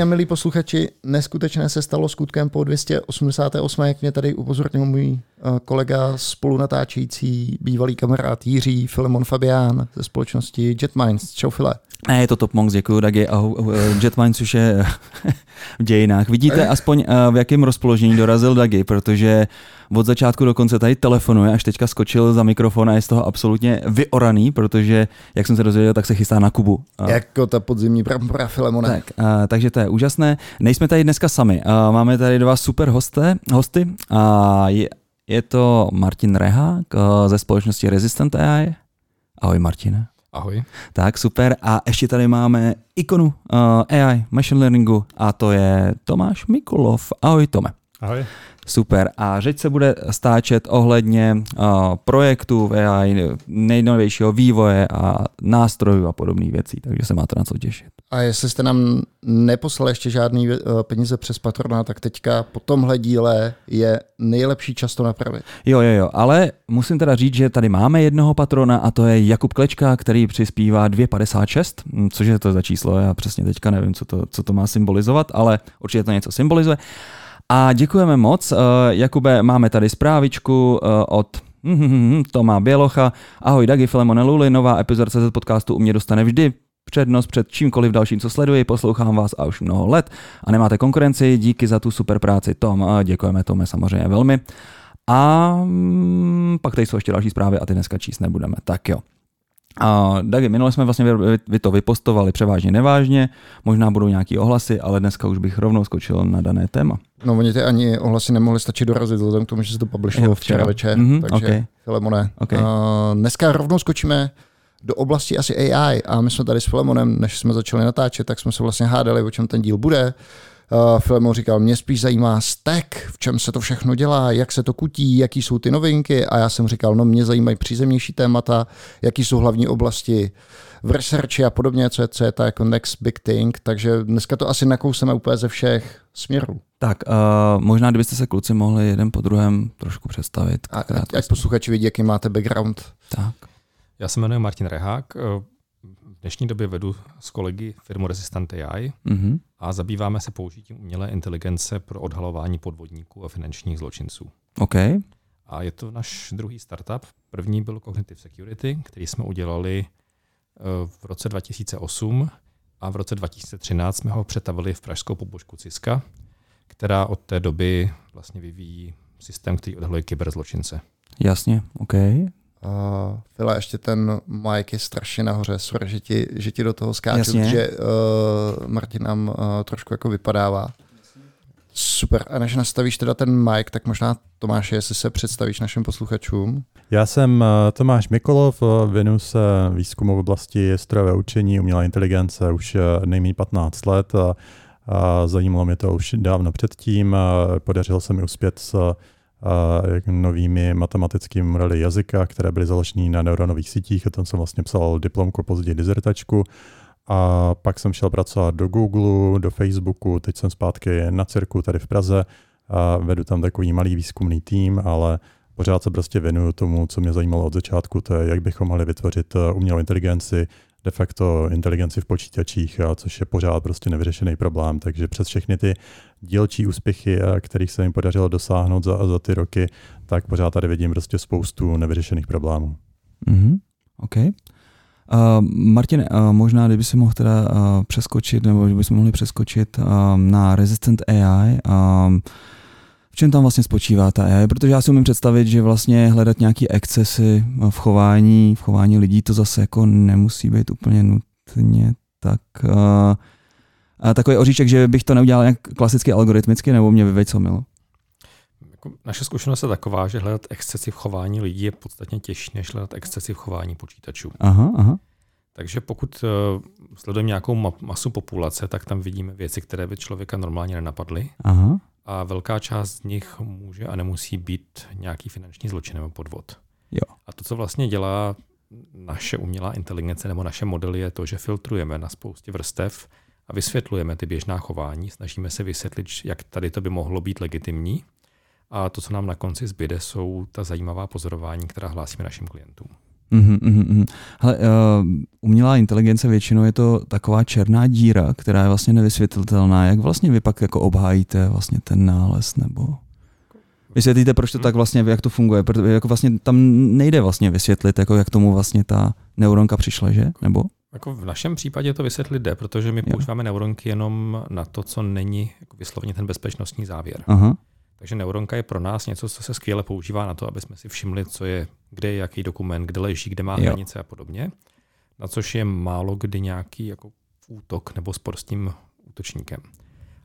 A milí posluchači, neskutečné se stalo skutkem po 288, jak mě tady upozornil můj eh, kolega spolunatáčející, bývalý kamarád Jiří Filemon Fabián ze společnosti Jetminds. Čau File. Ne, je to Top Monks, děkuji Dagi. A Jetminds už je v dějinách. Vidíte aspoň eh, v jakém rozpoložení dorazil Dagi, protože od začátku do konce tady telefonuje, až teďka skočil za mikrofon a je z toho absolutně vyoraný, protože, jak jsem se dozvěděl, tak se chystá na Kubu. Jako ta podzimní brambora Filemona. Tak, a, takže to je úžasné. Nejsme tady dneska sami. A, máme tady dva super hosté, hosty. A je, je to Martin Rehák ze společnosti Resistant AI. Ahoj Martine. Ahoj. Tak, super. A ještě tady máme ikonu uh, AI, machine learningu, a to je Tomáš Mikulov. Ahoj, Tome. Ahoj. Super. A řeč se bude stáčet ohledně uh, projektu AI, nejnovějšího vývoje a nástrojů a podobných věcí, takže se máte na co těšit. A jestli jste nám neposlali ještě žádný uh, peníze přes patrona, tak teďka po tomhle díle je nejlepší čas to napravit. Jo, jo, jo, ale musím teda říct, že tady máme jednoho patrona a to je Jakub Klečka, který přispívá 2,56, hm, což je to za číslo, já přesně teďka nevím, co to, co to má symbolizovat, ale určitě to něco symbolizuje. A děkujeme moc. Uh, Jakube, máme tady zprávičku uh, od Toma Bělocha. Ahoj Dagi, Filemone Luli, nová epizoda CZ podcastu u mě dostane vždy přednost před čímkoliv dalším, co sleduji, poslouchám vás a už mnoho let a nemáte konkurenci, díky za tu super práci Tom, a děkujeme Tome samozřejmě velmi. A pak tady jsou ještě další zprávy a ty dneska číst nebudeme, tak jo. A Dagi, minule jsme vlastně vy, vy to vypostovali převážně nevážně, možná budou nějaký ohlasy, ale dneska už bych rovnou skočil na dané téma. No oni ty ani ohlasy nemohly stačit dorazit, vzhledem k tomu, že se to publishovalo včera večer, mm-hmm, takže okay. Filemone. Okay. Uh, dneska rovnou skočíme do oblasti asi AI a my jsme tady s Filemonem, než jsme začali natáčet, tak jsme se vlastně hádali, o čem ten díl bude. Uh, Filemon říkal, mě spíš zajímá stack, v čem se to všechno dělá, jak se to kutí, jaký jsou ty novinky a já jsem říkal, no mě zajímají přízemnější témata, jaký jsou hlavní oblasti v researchi a podobně, co je, co je ta jako next big thing, takže dneska to asi nakouseme úplně ze všech směrů. Tak, uh, možná kdybyste se kluci mohli jeden po druhém trošku představit. A, ať, ať posluchači vidí, jaký máte background. Tak. Já se jmenuji Martin Rehák, v dnešní době vedu s kolegy firmu Resistant AI mm-hmm. a zabýváme se použitím umělé inteligence pro odhalování podvodníků a finančních zločinců. OK. A je to náš druhý startup. První byl Cognitive Security, který jsme udělali eh, v roce 2008 a v roce 2013 jsme ho přetavili v pražskou pobočku Ciska, která od té doby vlastně vyvíjí systém, který odhaluje kyberzločince. Jasně, OK. Uh, Fila, ještě ten Mike je strašně nahoře, sorry, že ti, že ti do toho skáču, že uh, Martin nám uh, trošku jako vypadává. Super. A než nastavíš teda ten mic, tak možná Tomáš, jestli se představíš našim posluchačům. Já jsem Tomáš Mikolov, věnuju se výzkumu v oblasti strojové učení, umělá inteligence už nejméně 15 let. A, a zajímalo mě to už dávno předtím. Podařilo se mi uspět s novými matematickými modely jazyka, které byly založeny na neuronových sítích. O tom jsem vlastně psal diplomku, později dizertačku. A pak jsem šel pracovat do Google, do Facebooku, teď jsem zpátky na Cirku tady v Praze. A vedu tam takový malý výzkumný tým, ale pořád se prostě věnuju tomu, co mě zajímalo od začátku, to je, jak bychom mohli vytvořit uh, umělou inteligenci, de facto inteligenci v počítačích, což je pořád prostě nevyřešený problém. Takže přes všechny ty dílčí úspěchy, kterých se jim podařilo dosáhnout za, za ty roky, tak pořád tady vidím prostě spoustu nevyřešených problémů. Mm-hmm. OK. Uh, Martin, uh, možná kdyby si mohl teda uh, přeskočit, nebo kdybychom mohli přeskočit uh, na Resistant AI, uh, v čem tam vlastně spočívá ta AI? Protože já si umím představit, že vlastně hledat nějaké excesy v chování, v chování lidí, to zase jako nemusí být úplně nutně tak uh, a takový oříček, že bych to neudělal nějak klasicky algoritmicky, nebo mě vyveď co milo? Naše zkušenost je taková, že hledat excesy v chování lidí je podstatně těžší, než hledat excesy v chování počítačů. Aha, aha. Takže pokud uh, sledujeme nějakou masu populace, tak tam vidíme věci, které by člověka normálně nenapadly. Aha a velká část z nich může a nemusí být nějaký finanční zločin nebo podvod. Jo. A to, co vlastně dělá naše umělá inteligence nebo naše modely, je to, že filtrujeme na spoustě vrstev a vysvětlujeme ty běžná chování. Snažíme se vysvětlit, jak tady to by mohlo být legitimní. A to, co nám na konci zbyde, jsou ta zajímavá pozorování, která hlásíme našim klientům. Mm-hmm, mm-hmm. Hele, uh, umělá inteligence většinou je to taková černá díra, která je vlastně nevysvětlitelná. Jak vlastně vy pak jako obhájíte vlastně ten nález nebo... Vysvětlíte, proč to tak vlastně, jak to funguje, protože jako vlastně tam nejde vlastně vysvětlit, jako jak tomu vlastně ta neuronka přišla, že? Nebo? Jako v našem případě to vysvětlit jde, protože my používáme neuronky jenom na to, co není jako vysloveně ten bezpečnostní závěr. Aha. Takže neuronka je pro nás něco, co se skvěle používá na to, aby jsme si všimli, co je, kde je jaký dokument, kde leží, kde má jo. hranice a podobně. Na což je málo kdy nějaký jako útok nebo spor s tím útočníkem.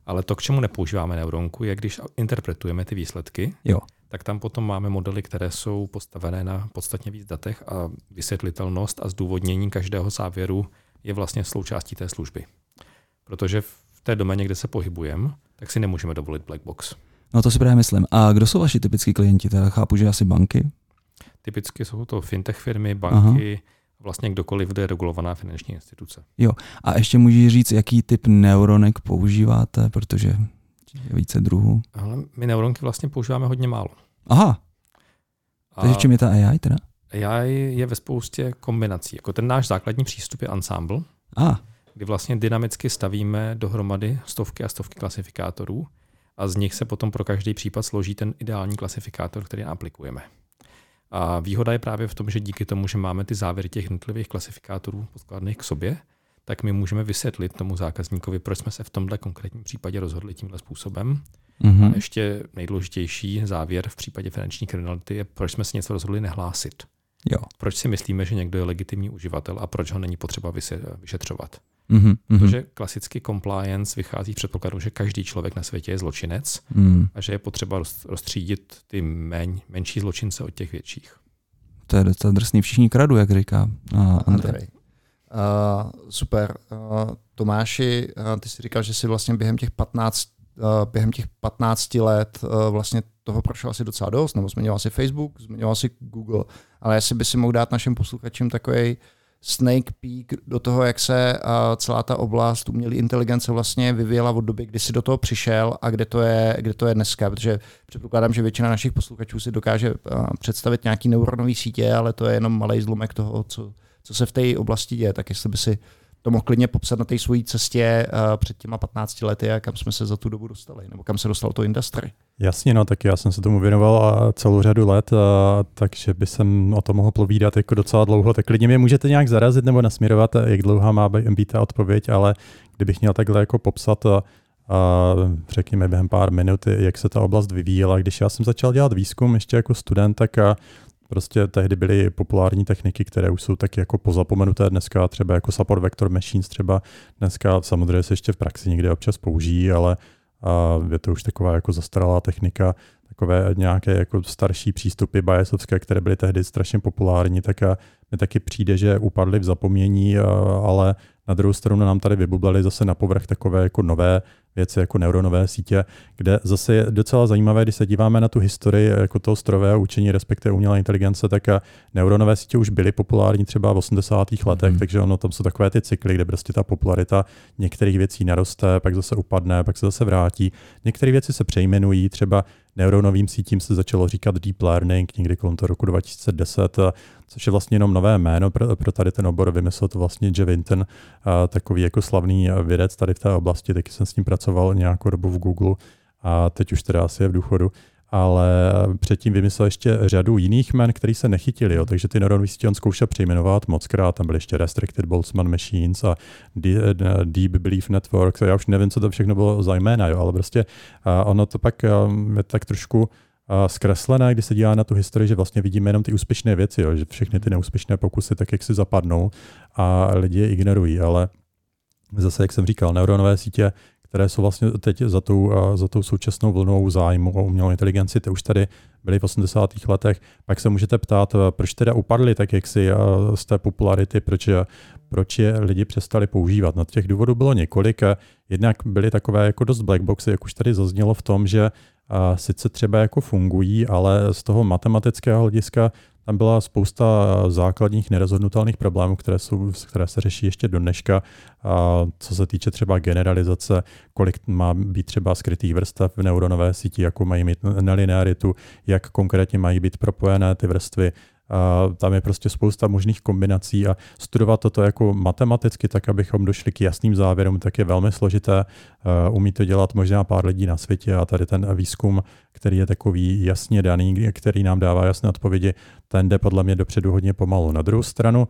Ale to, k čemu nepoužíváme neuronku, je, když interpretujeme ty výsledky, jo. tak tam potom máme modely, které jsou postavené na podstatně víc datech a vysvětlitelnost a zdůvodnění každého závěru je vlastně součástí té služby. Protože v té doméně, kde se pohybujeme, tak si nemůžeme dovolit black box. No to si právě myslím. A kdo jsou vaši typický klienti? Teda chápu, že asi banky? Typicky jsou to fintech firmy, banky, Aha. vlastně kdokoliv, kde je regulovaná finanční instituce. Jo. A ještě můžeš říct, jaký typ neuronek používáte, protože je více druhů. Ale my neuronky vlastně používáme hodně málo. Aha. A Takže čím je ta AI teda? AI je ve spoustě kombinací. Jako ten náš základní přístup je ensemble, Aha. kdy vlastně dynamicky stavíme dohromady stovky a stovky klasifikátorů a z nich se potom pro každý případ složí ten ideální klasifikátor, který aplikujeme. A výhoda je právě v tom, že díky tomu, že máme ty závěry těch jednotlivých klasifikátorů podkladných k sobě, tak my můžeme vysvětlit tomu zákazníkovi, proč jsme se v tomhle konkrétním případě rozhodli tímhle způsobem. Mm-hmm. A ještě nejdůležitější závěr v případě finanční kriminality je, proč jsme se něco rozhodli nehlásit. Jo. Proč si myslíme, že někdo je legitimní uživatel a proč ho není potřeba vyšetřovat. Mm-hmm. Protože klasicky compliance vychází z předpokladu, že každý člověk na světě je zločinec mm. a že je potřeba rozstřídit ty men, menší zločince od těch větších. To je docela drsný, všichni kradu, jak říká uh, Andrej. Uh, super. Uh, Tomáši, uh, ty jsi říkal, že jsi vlastně během těch 15, uh, během těch 15 let uh, vlastně toho prošel asi docela dost, nebo zmiňoval si Facebook, zmiňoval si Google, ale jestli by si mohl dát našim posluchačům takový snake peek do toho, jak se celá ta oblast umělé inteligence vlastně vyvíjela od doby, kdy si do toho přišel a kde to je, kde to je dneska, protože předpokládám, že většina našich posluchačů si dokáže představit nějaký neuronové sítě, ale to je jenom malý zlomek toho, co, co se v té oblasti děje, tak jestli by si to mohl klidně popsat na té své cestě uh, před těma 15 lety a kam jsme se za tu dobu dostali, nebo kam se dostalo to industry. Jasně, no, tak já jsem se tomu věnoval celou řadu let, a, takže by jsem o tom mohl povídat jako docela dlouho. Tak klidně mě můžete nějak zarazit nebo nasměrovat, jak dlouhá má být ta odpověď, ale kdybych měl takhle jako popsat, a, a řekněme během pár minut, jak se ta oblast vyvíjela. Když já jsem začal dělat výzkum ještě jako student, tak a Prostě tehdy byly populární techniky, které už jsou taky jako pozapomenuté dneska, třeba jako support vector machines třeba dneska samozřejmě se ještě v praxi někde občas použijí, ale a je to už taková jako zastaralá technika, takové nějaké jako starší přístupy biasovské, které byly tehdy strašně populární, tak mi taky přijde, že upadly v zapomnění, ale na druhou stranu nám tady vybublaly zase na povrch takové jako nové věci jako neuronové sítě, kde zase je docela zajímavé, když se díváme na tu historii jako toho strojového učení, respektive umělé inteligence, tak neuronové sítě už byly populární třeba v 80. letech, mm. takže ono tam jsou takové ty cykly, kde prostě ta popularita některých věcí naroste, pak zase upadne, pak se zase vrátí. Některé věci se přejmenují, třeba neuronovým sítím se začalo říkat deep learning někdy kolem toho roku 2010, což je vlastně jenom nové jméno pro, pro tady ten obor. Vymyslel to vlastně Jeff Hinton, takový jako slavný vědec tady v té oblasti, taky jsem s ním pracoval nějakou dobu v Google a teď už teda asi je v důchodu ale předtím vymyslel ještě řadu jiných men, které se nechytili, jo. takže ty neuronové sítě on zkoušel přejmenovat moc krát, tam byly ještě Restricted Boltzmann Machines a Deep Belief Network, já už nevím, co to všechno bylo za jména, jo, ale prostě ono to pak je tak trošku zkreslené, když se dívá na tu historii, že vlastně vidíme jenom ty úspěšné věci, jo, že všechny ty neúspěšné pokusy tak, jak si zapadnou a lidi je ignorují, ale zase, jak jsem říkal, neuronové sítě které jsou vlastně teď za tou, za tou současnou vlnou zájmu o umělou inteligenci, ty už tady byly v 80. letech. Pak se můžete ptát, proč teda upadly tak jak si z té popularity, proč, proč je lidi přestali používat. Na no, těch důvodů bylo několik. Jednak byly takové jako dost blackboxy, jak už tady zaznělo v tom, že sice třeba jako fungují, ale z toho matematického hlediska tam byla spousta základních nerozhodnutelných problémů, které, jsou, které se řeší ještě do dneška. A co se týče třeba generalizace, kolik má být třeba skrytých vrstev v neuronové síti, jakou mají mít nelinearitu, jak konkrétně mají být propojené ty vrstvy, tam je prostě spousta možných kombinací a studovat toto jako matematicky, tak abychom došli k jasným závěrům, tak je velmi složité. Umí to dělat možná pár lidí na světě a tady ten výzkum, který je takový jasně daný, který nám dává jasné odpovědi, ten jde podle mě dopředu hodně pomalu. Na druhou stranu,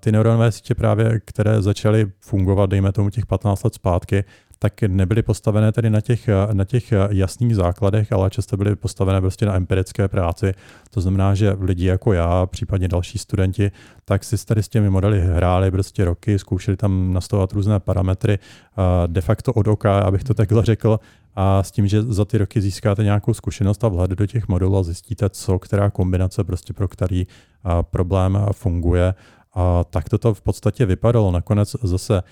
ty neuronové sítě právě, které začaly fungovat, dejme tomu těch 15 let zpátky, tak nebyly postavené tedy na těch, na těch jasných základech, ale často byly postavené prostě na empirické práci. To znamená, že lidi jako já, případně další studenti, tak si tady s těmi modely hráli prostě roky, zkoušeli tam nastavovat různé parametry, de facto od oka, abych to takhle řekl, a s tím, že za ty roky získáte nějakou zkušenost a vhled do těch modelů a zjistíte, co, která kombinace prostě pro který problém funguje. A tak to, to v podstatě vypadalo. Nakonec zase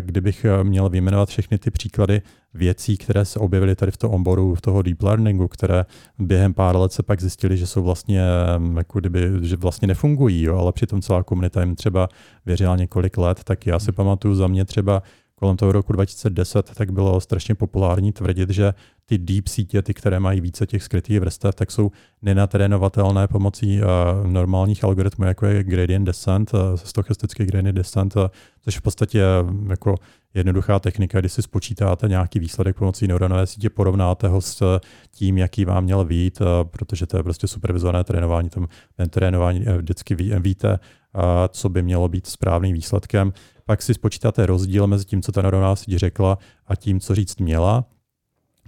kdybych eh, měl vyjmenovat všechny ty příklady věcí, které se objevily tady v tom oboru v toho deep learningu, které během pár let se pak zjistili, že jsou vlastně, mm, jako kdyby, že vlastně nefungují, jo, ale přitom celá komunita jim třeba věřila několik let, tak já si pamatuju za mě třeba kolem toho roku 2010, tak bylo strašně populární tvrdit, že ty deep sítě, ty, které mají více těch skrytých vrstev, tak jsou nenatrénovatelné pomocí uh, normálních algoritmů, jako je gradient descent, uh, stochastický gradient descent, uh, což v podstatě uh, jako jednoduchá technika, kdy si spočítáte nějaký výsledek pomocí neuronové sítě, porovnáte ho s tím, jaký vám měl vít, uh, protože to je prostě supervizované trénování, tam ten trénování vždycky ví, víte, uh, co by mělo být správným výsledkem. Pak si spočítáte rozdíl mezi tím, co ta neuronová síť řekla a tím, co říct měla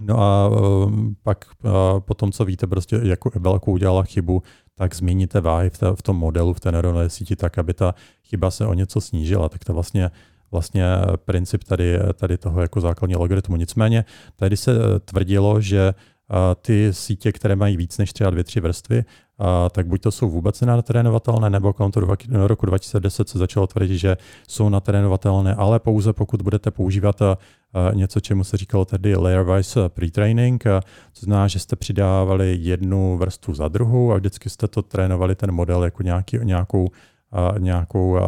No a um, pak uh, potom, co víte, prostě jako velkou udělala chybu, tak změníte váhy v, v tom modelu, v té neuronové síti tak, aby ta chyba se o něco snížila. Tak to vlastně vlastně princip tady, tady toho jako základního logaritmu. Nicméně tady se uh, tvrdilo, že uh, ty sítě, které mají víc než třeba dvě, tři vrstvy, tak buď to jsou vůbec nenatrénovatelné, nebo kolem roku 2010 se začalo tvrdit, že jsou natrénovatelné, ale pouze pokud budete používat něco, čemu se říkalo tedy layer-wise pre-training, co znamená, že jste přidávali jednu vrstvu za druhou a vždycky jste to trénovali ten model jako nějaký, nějakou, nějakou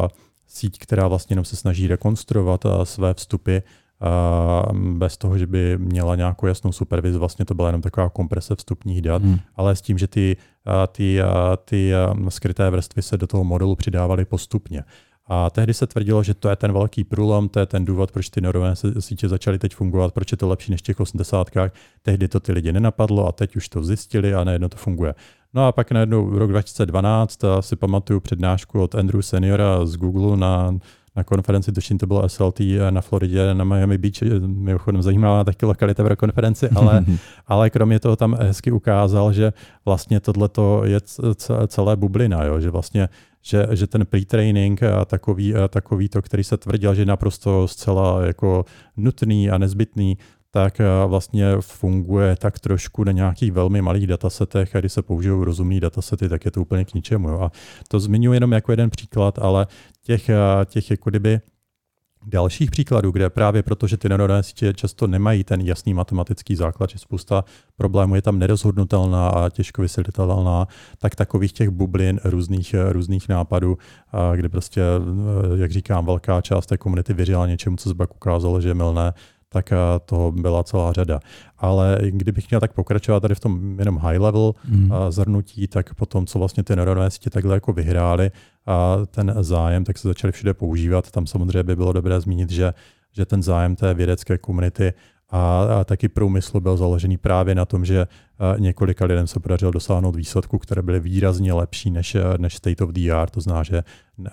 síť, která vlastně jenom se snaží rekonstruovat své vstupy bez toho, že by měla nějakou jasnou supervizi. Vlastně to byla jenom taková komprese vstupních dat, hmm. ale s tím, že ty, ty, ty skryté vrstvy se do toho modelu přidávaly postupně. A tehdy se tvrdilo, že to je ten velký průlom, to je ten důvod, proč ty neurové sítě začaly teď fungovat, proč je to lepší než těch 80. Tehdy to ty lidi nenapadlo a teď už to zjistili a najednou to funguje. No a pak najednou rok 2012 si pamatuju přednášku od Andrew Seniora z Google na na konferenci, tuším to bylo SLT na Floridě, na Miami Beach, mimochodem zajímavá taky lokalita pro konferenci, ale, ale kromě toho tam hezky ukázal, že vlastně tohle je celé bublina, jo? že vlastně že, že ten pre-training a takový, a takový to, který se tvrdil, že je naprosto zcela jako nutný a nezbytný, tak eh, vlastně funguje tak trošku na nějakých velmi malých datasetech a když se použijou rozumné datasety, tak je to úplně k ničemu. Jo. A to zmiňuji jenom jako jeden příklad, ale těch, eh, těch jako kdyby dalších příkladů, kde právě protože ty neuronové sítě často nemají ten jasný matematický základ, že spousta problémů je tam nerozhodnutelná a těžko vysvětlitelná, tak takových těch bublin různých, eh, různých nápadů, kde prostě, jak říkám, velká část té komunity věřila něčemu, co se pak ukázalo, že je milné, tak eh, toho byla celá řada. Ale kdybych měl tak pokračovat tady v tom jenom high level mm. zhrnutí, tak potom, co vlastně ty neuronové sítě takhle jako vyhrály a ten zájem, tak se začaly všude používat. Tam samozřejmě by bylo dobré zmínit, že, že ten zájem té vědecké komunity a, a taky průmysl byl založený právě na tom, že několika lidem se podařilo dosáhnout výsledků, které byly výrazně lepší než, než state of the art, to znamená, že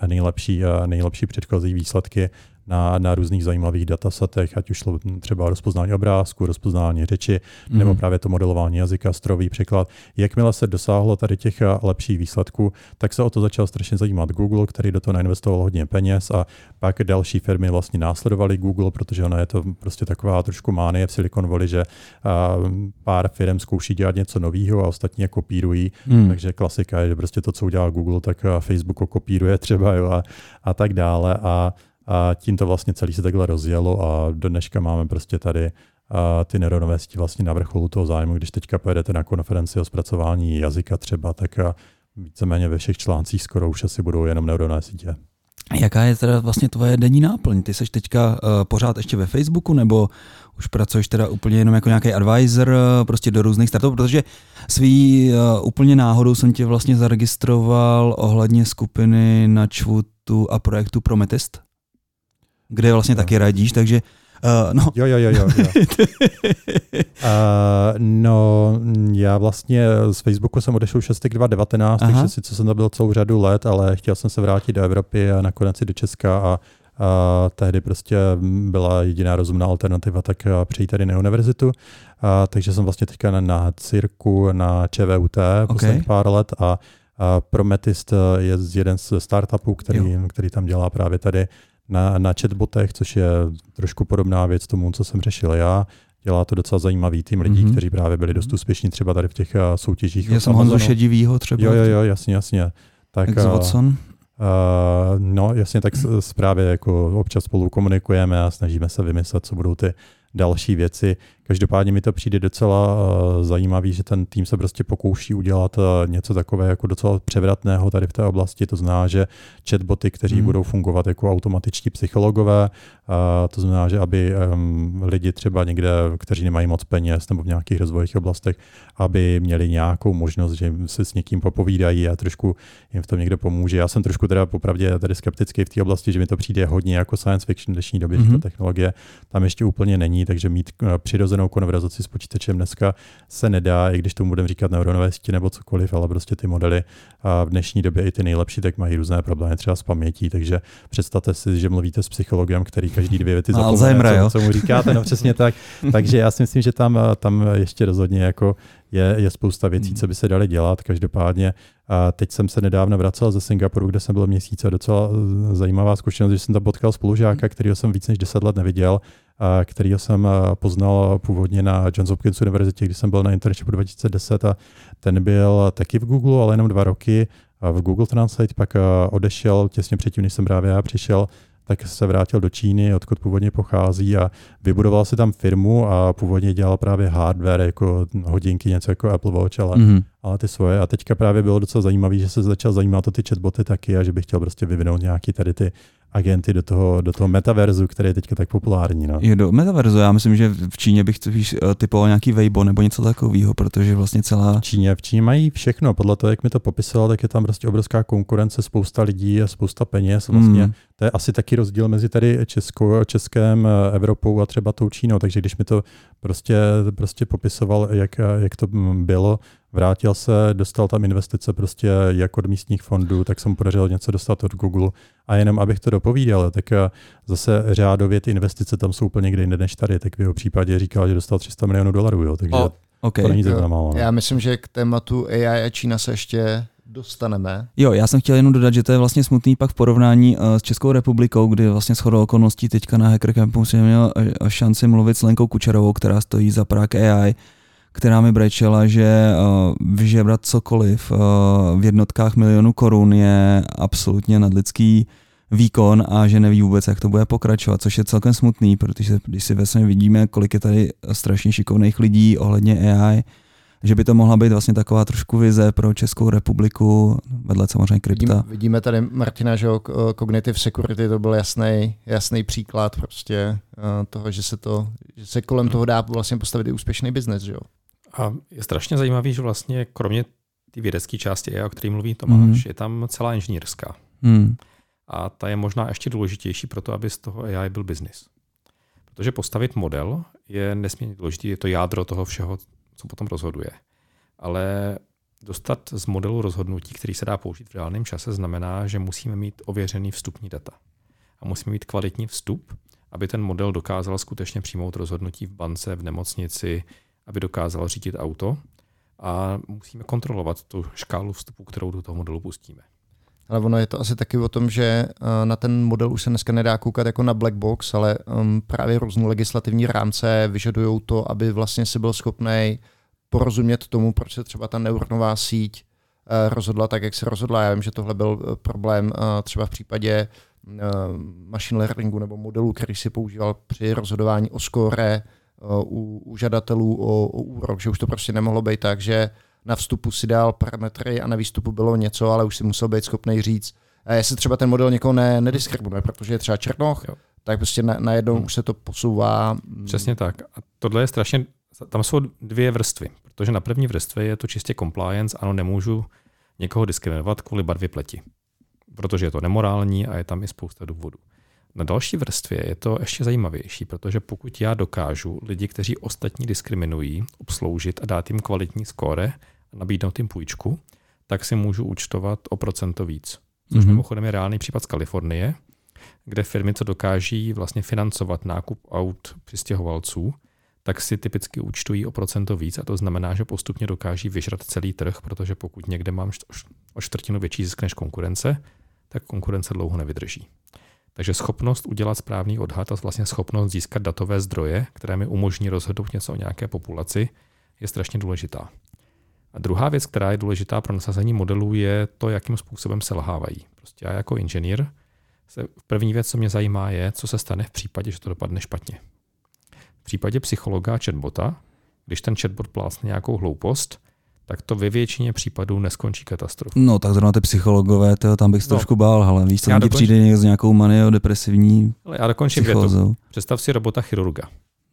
nejlepší, nejlepší předchozí výsledky na, na různých zajímavých datasetech, ať už šlo třeba rozpoznání obrázku, rozpoznání řeči, mm. nebo právě to modelování jazyka, strojový překlad. Jakmile se dosáhlo tady těch eh, lepších výsledků, tak se o to začal strašně zajímat Google, který do toho nainvestoval hodně peněz a pak další firmy vlastně následovaly Google, protože ona je to prostě taková trošku mánie v Silicon Valley, že eh, pár firm zkouší dělat něco nového a ostatní je kopírují. Mm. Takže klasika je, že prostě to, co udělal Google, tak eh, Facebook ho kopíruje třeba jo, a, a tak dále. A a tím to vlastně celý se takhle rozjelo a do dneška máme prostě tady a ty neuronové sítě vlastně na vrcholu toho zájmu. Když teďka pojedete na konferenci o zpracování jazyka třeba, tak víceméně ve všech článcích skoro už asi budou jenom neuronové sítě. Jaká je teda vlastně tvoje denní náplň? Ty jsi teďka uh, pořád ještě ve Facebooku nebo už pracuješ teda úplně jenom jako nějaký advisor uh, prostě do různých startupů, protože svý uh, úplně náhodou jsem tě vlastně zaregistroval ohledně skupiny na Čvutu a projektu Prometist, kde vlastně no. taky radíš, takže Uh, no. Jo, jo, jo, jo. jo. uh, no, já vlastně z Facebooku jsem odešel 6. 2019, takže sice jsem tam byl celou řadu let, ale chtěl jsem se vrátit do Evropy a nakonec i do Česka a a tehdy prostě byla jediná rozumná alternativa, tak přejít tady na univerzitu. A, takže jsem vlastně teďka na, na cirku na ČVUT okay. posledních pár let a, a Prometist je jeden z startupů, který, který tam dělá právě tady na, na chatbotech, což je trošku podobná věc tomu, co jsem řešil já. Dělá to docela zajímavý tým lidí, mm-hmm. kteří právě byli dost úspěšní třeba tady v těch uh, soutěžích. Já jsem Honzo Šedivýho třeba. Jo, jo, jo, jasně, jasně. Tak, Watson? Uh, no jasně, tak právě jako občas spolu komunikujeme a snažíme se vymyslet, co budou ty další věci. Každopádně mi to přijde docela uh, zajímavý, že ten tým se prostě pokouší udělat uh, něco takové jako docela převratného tady v té oblasti. To znamená, že chatboty, kteří hmm. budou fungovat jako automatičtí psychologové, uh, to znamená, že aby um, lidi třeba někde, kteří nemají moc peněz nebo v nějakých rozvojových oblastech, aby měli nějakou možnost, že se s někým popovídají a trošku jim v tom někdo pomůže. Já jsem trošku teda popravdě tady skeptický v té oblasti, že mi to přijde hodně jako science fiction v dnešní době, hmm. že ta mhm. technologie tam ještě úplně není, takže mít přirozenou přirozenou konverzaci s počítačem dneska se nedá, i když tomu budeme říkat neuronové sítě nebo cokoliv, ale prostě ty modely a v dnešní době i ty nejlepší, tak mají různé problémy třeba s pamětí, takže představte si, že mluvíte s psychologem, který každý dvě věty zapomene, co, co mu říkáte, no přesně tak. Takže já si myslím, že tam, tam ještě rozhodně jako je, je spousta věcí, hmm. co by se daly dělat. Každopádně a teď jsem se nedávno vracel ze Singapuru, kde jsem byl měsíc a docela zajímavá zkušenost, že jsem tam potkal spolužáka, kterého jsem víc než 10 let neviděl kterýho jsem poznal původně na Johns Hopkins univerzitě, když jsem byl na internshipu 2010 a ten byl taky v Google, ale jenom dva roky v Google Translate, pak odešel těsně předtím, než jsem právě já přišel, tak se vrátil do Číny, odkud původně pochází a vybudoval si tam firmu a původně dělal právě hardware, jako hodinky, něco jako Apple Watch, ale, mm-hmm. ale ty svoje. A teďka právě bylo docela zajímavé, že se začal zajímat o ty chatboty taky a že bych chtěl prostě vyvinout nějaký tady ty agenty do toho, do toho metaverzu, který je teďka tak populární. No. Je do metaverzu, já myslím, že v Číně bych spíš eh, typoval nějaký Weibo nebo něco takového, protože vlastně celá... V Číně, v Číně mají všechno, podle toho, jak mi to popisoval, tak je tam prostě obrovská konkurence, spousta lidí a spousta peněz. Vlastně mm. to je asi taky rozdíl mezi tady Českou, Českém, eh, Evropou a třeba tou Čínou, takže když mi to prostě, prostě popisoval, jak, jak to bylo, vrátil se, dostal tam investice prostě jak od místních fondů, tak jsem podařil něco dostat od Google. A jenom abych to dopovídal, tak eh, zase řádově ty investice tam jsou úplně někde jinde než tady. Tak v jeho případě říkal, že dostal 300 milionů dolarů, jo, takže oh, okay. to není tak málo. No. Já myslím, že k tématu AI a Čína se ještě dostaneme. Jo, já jsem chtěl jenom dodat, že to je vlastně smutný pak v porovnání uh, s Českou republikou, kdy vlastně shodou okolností teďka na Hacker Campu jsem měl uh, šanci mluvit s Lenkou Kučerovou, která stojí za Prague AI, která mi brečela, že uh, vyžebrat cokoliv uh, v jednotkách milionů korun je absolutně nadlidský výkon a že neví vůbec, jak to bude pokračovat, což je celkem smutný, protože když si vlastně vidíme, kolik je tady strašně šikovných lidí ohledně AI, že by to mohla být vlastně taková trošku vize pro Českou republiku, vedle samozřejmě krypta. Vidíme, vidíme tady Martina, že Cognitive Security to byl jasný, jasný příklad prostě uh, toho, že se, to, že se kolem toho dá vlastně postavit i úspěšný biznes, že jo. A je strašně zajímavý, že vlastně kromě ty vědecké části AI, o které mluví Tomáš, mm. je tam celá inženýrská. Mm. A ta je možná ještě důležitější pro to, aby z toho AI byl biznis. Protože postavit model je nesmírně důležité, je to jádro toho všeho, co potom rozhoduje. Ale dostat z modelu rozhodnutí, který se dá použít v reálném čase, znamená, že musíme mít ověřený vstupní data. A musíme mít kvalitní vstup, aby ten model dokázal skutečně přijmout rozhodnutí v bance, v nemocnici, aby dokázal řídit auto a musíme kontrolovat tu škálu vstupu, kterou do toho modelu pustíme. Ale ono je to asi taky o tom, že eh, na ten model už se dneska nedá koukat jako na black box, ale um, právě různé legislativní rámce vyžadují to, aby vlastně si byl schopný porozumět tomu, proč se třeba ta neuronová síť uh, rozhodla tak, jak se rozhodla. Já vím, že tohle byl eh, problém uh, třeba v případě uh, machine learningu nebo modelu, který si používal při rozhodování o skóre u, u žadatelů o, o úrok, že už to prostě nemohlo být tak, že na vstupu si dal parametry a na výstupu bylo něco, ale už si musel být schopný říct, A jestli třeba ten model někoho ne, nediskriminuje, protože je třeba černoch, jo. tak prostě na, najednou hmm. už se to posouvá. Mm. Přesně tak. A tohle je strašně, tam jsou dvě vrstvy, protože na první vrstvě je to čistě compliance, ano, nemůžu někoho diskriminovat kvůli barvě pleti, protože je to nemorální a je tam i spousta důvodů. Na další vrstvě je to ještě zajímavější, protože pokud já dokážu lidi, kteří ostatní diskriminují, obsloužit a dát jim kvalitní skóre nabídnout jim půjčku, tak si můžu účtovat o procento víc. Což mm-hmm. mimochodem je reálný případ z Kalifornie, kde firmy, co dokáží vlastně financovat nákup aut přistěhovalců, tak si typicky účtují o procento víc a to znamená, že postupně dokáží vyžrat celý trh, protože pokud někde mám o čtvrtinu větší zisk než konkurence, tak konkurence dlouho nevydrží. Takže schopnost udělat správný odhad a vlastně schopnost získat datové zdroje, které mi umožní rozhodnout něco o nějaké populaci, je strašně důležitá. A druhá věc, která je důležitá pro nasazení modelů, je to, jakým způsobem se lhávají. Prostě já jako inženýr, se, první věc, co mě zajímá, je, co se stane v případě, že to dopadne špatně. V případě psychologa a chatbota, když ten chatbot plásne nějakou hloupost, tak to ve většině případů neskončí katastrofou. No, tak zrovna ty psychologové, to, tam bych se no. trošku bál, ale víš, co dokončím... přijde někdo s nějakou maniodepresivní Ale já dokončím větu. Představ si robota chirurga.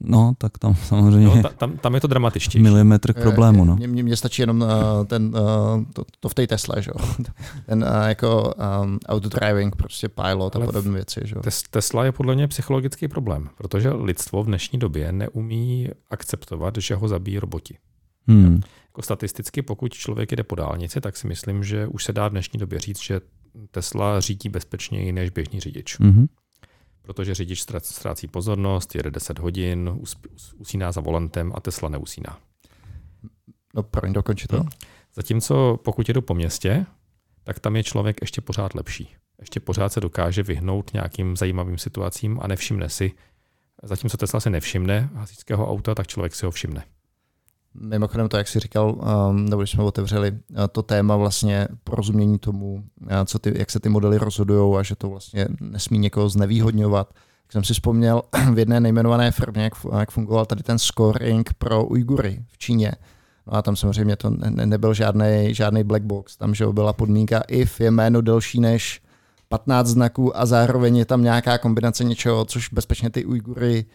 No, tak tam samozřejmě. No, ta, tam, tam je to dramatičtější. Milimetr k problému. No. Mně, mně stačí jenom uh, ten, uh, to, to, v té Tesle, že? ten uh, jako um, autodriving, prostě pilot a podobné věci. Že? Tesla je podle mě psychologický problém, protože lidstvo v dnešní době neumí akceptovat, že ho zabíjí roboti. Hmm. Jako statisticky, pokud člověk jde po dálnici, tak si myslím, že už se dá v dnešní době říct, že Tesla řídí bezpečněji než běžný řidič. Hmm protože řidič ztrácí pozornost, jede 10 hodin, usíná za volantem a Tesla neusíná. No, promiň, dokončit to. Hmm. Zatímco pokud jedu po městě, tak tam je člověk ještě pořád lepší. Ještě pořád se dokáže vyhnout nějakým zajímavým situacím a nevšimne si. Zatímco Tesla si nevšimne hasičského auta, tak člověk si ho všimne. Mimochodem to, jak jsi říkal, um, nebo když jsme otevřeli uh, to téma vlastně porozumění tomu, uh, co ty, jak se ty modely rozhodují a že to vlastně nesmí někoho znevýhodňovat. Jak jsem si vzpomněl v jedné nejmenované firmě, jak, fungoval tady ten scoring pro Ujgury v Číně. No a tam samozřejmě to ne, nebyl žádný, žádný black box. Tam že byla podmínka if je jméno delší než 15 znaků a zároveň je tam nějaká kombinace něčeho, což bezpečně ty Ujgury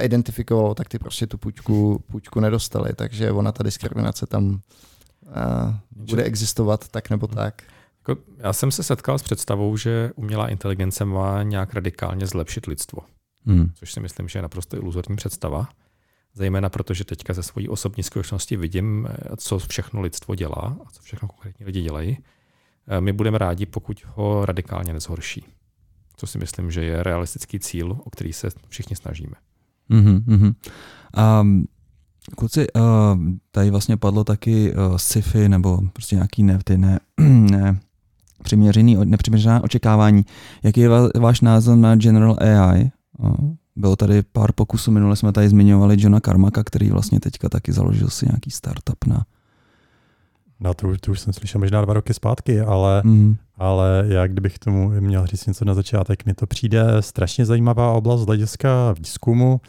identifikovalo, tak ty prostě tu půjčku, půjčku nedostali, takže ona ta diskriminace tam uh, bude existovat tak nebo hmm. tak. Jako, já jsem se setkal s představou, že umělá inteligence má nějak radikálně zlepšit lidstvo. Hmm. Což si myslím, že je naprosto iluzorní představa. Zejména protože teďka ze svojí osobní zkušenosti vidím, eh, co všechno lidstvo dělá a co všechno konkrétní lidi dělají. My budeme rádi, pokud ho radikálně nezhorší. Co si myslím, že je realistický cíl, o který se všichni snažíme. Mm-hmm. A kluci, uh, tady vlastně padlo taky uh, sci-fi nebo prostě nějaký ne, ty ne, ne přiměřený, nepřiměřená očekávání. Jaký je váš názor na General AI? Uh, bylo tady pár pokusů, minule jsme tady zmiňovali Johna Karmaka, který vlastně teďka taky založil si nějaký startup na No to, to už jsem slyšel možná dva roky zpátky, ale, mm. ale já kdybych tomu měl říct něco na začátek, mi to přijde strašně zajímavá oblast z hlediska výzkumu, a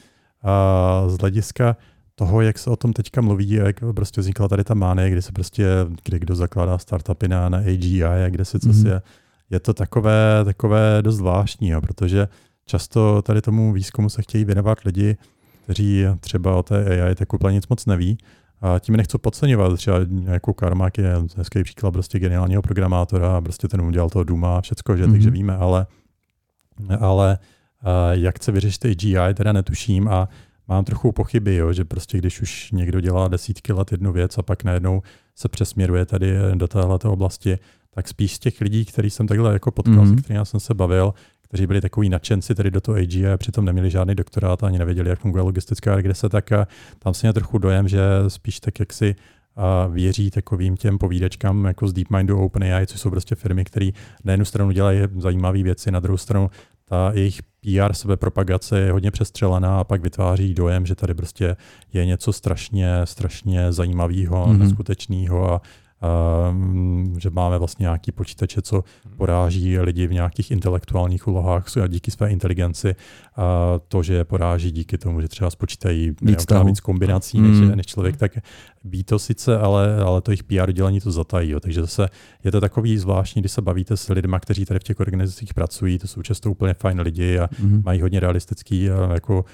z hlediska toho, jak se o tom teďka mluví, jak prostě vznikla tady ta mánie, kdy se prostě, kde kdo zakládá startupy na, na AGI a kde se co mm. je, je to takové, takové dost zvláštní, jo, protože často tady tomu výzkumu se chtějí věnovat lidi, kteří třeba o té AI tak úplně nic moc neví, a tím nechci podceňovat, třeba jako Karmak je hezký příklad prostě geniálního programátora prostě ten udělal toho Duma a všecko, že, mm-hmm. takže víme, ale, ale jak chce vyřešit AGI, teda netuším a mám trochu pochyby, jo, že prostě když už někdo dělá desítky let jednu věc a pak najednou se přesměruje tady do této oblasti, tak spíš z těch lidí, který jsem takhle jako potkal, mm-hmm. se kterými jsem se bavil, kteří byli takový nadšenci tady do toho AG a přitom neměli žádný doktorát ani nevěděli, jak funguje logistická regrese, tak tam se mě trochu dojem, že spíš tak, jak si a věří takovým těm povídečkám jako z DeepMindu OpenAI, což jsou prostě firmy, které na jednu stranu dělají zajímavé věci, na druhou stranu ta jejich PR sebepropagace je hodně přestřelená a pak vytváří dojem, že tady prostě je něco strašně, strašně zajímavého, mm-hmm. neskutečného a, uh, že máme vlastně nějaký počítače, co hmm. poráží lidi v nějakých intelektuálních úlohách díky své inteligenci. A to, že je poráží díky tomu, že třeba spočítají víc, víc kombinací než, mm. než člověk, tak ví to sice, ale, ale to jejich PR dělení to zatají. Jo. Takže zase je to takový zvláštní, když se bavíte s lidmi, kteří tady v těch organizacích pracují, to jsou často úplně fajn lidi a mm. mají hodně realistický, jako,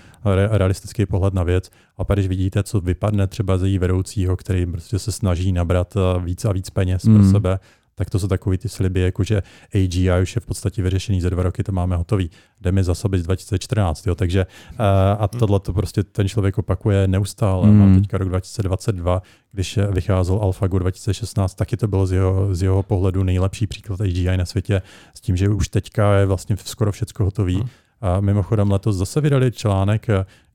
realistický pohled na věc. A pak, když vidíte, co vypadne třeba ze její vedoucího, který prostě se snaží nabrat víc a víc peněz mm. pro mhm. sebe, tak to jsou takový ty sliby, jako že AGI už je v podstatě vyřešený, za dva roky to máme hotový. Jdeme za sobě z 2014, jo, takže uh, a hmm. tohle to prostě ten člověk opakuje neustále. Mm. Mám teďka rok 2022, když vycházel AlphaGo 2016, taky to bylo z jeho, z jeho pohledu nejlepší příklad AGI na světě, s tím, že už teďka je vlastně skoro všechno hotový. Mm. A mimochodem letos zase vydali článek,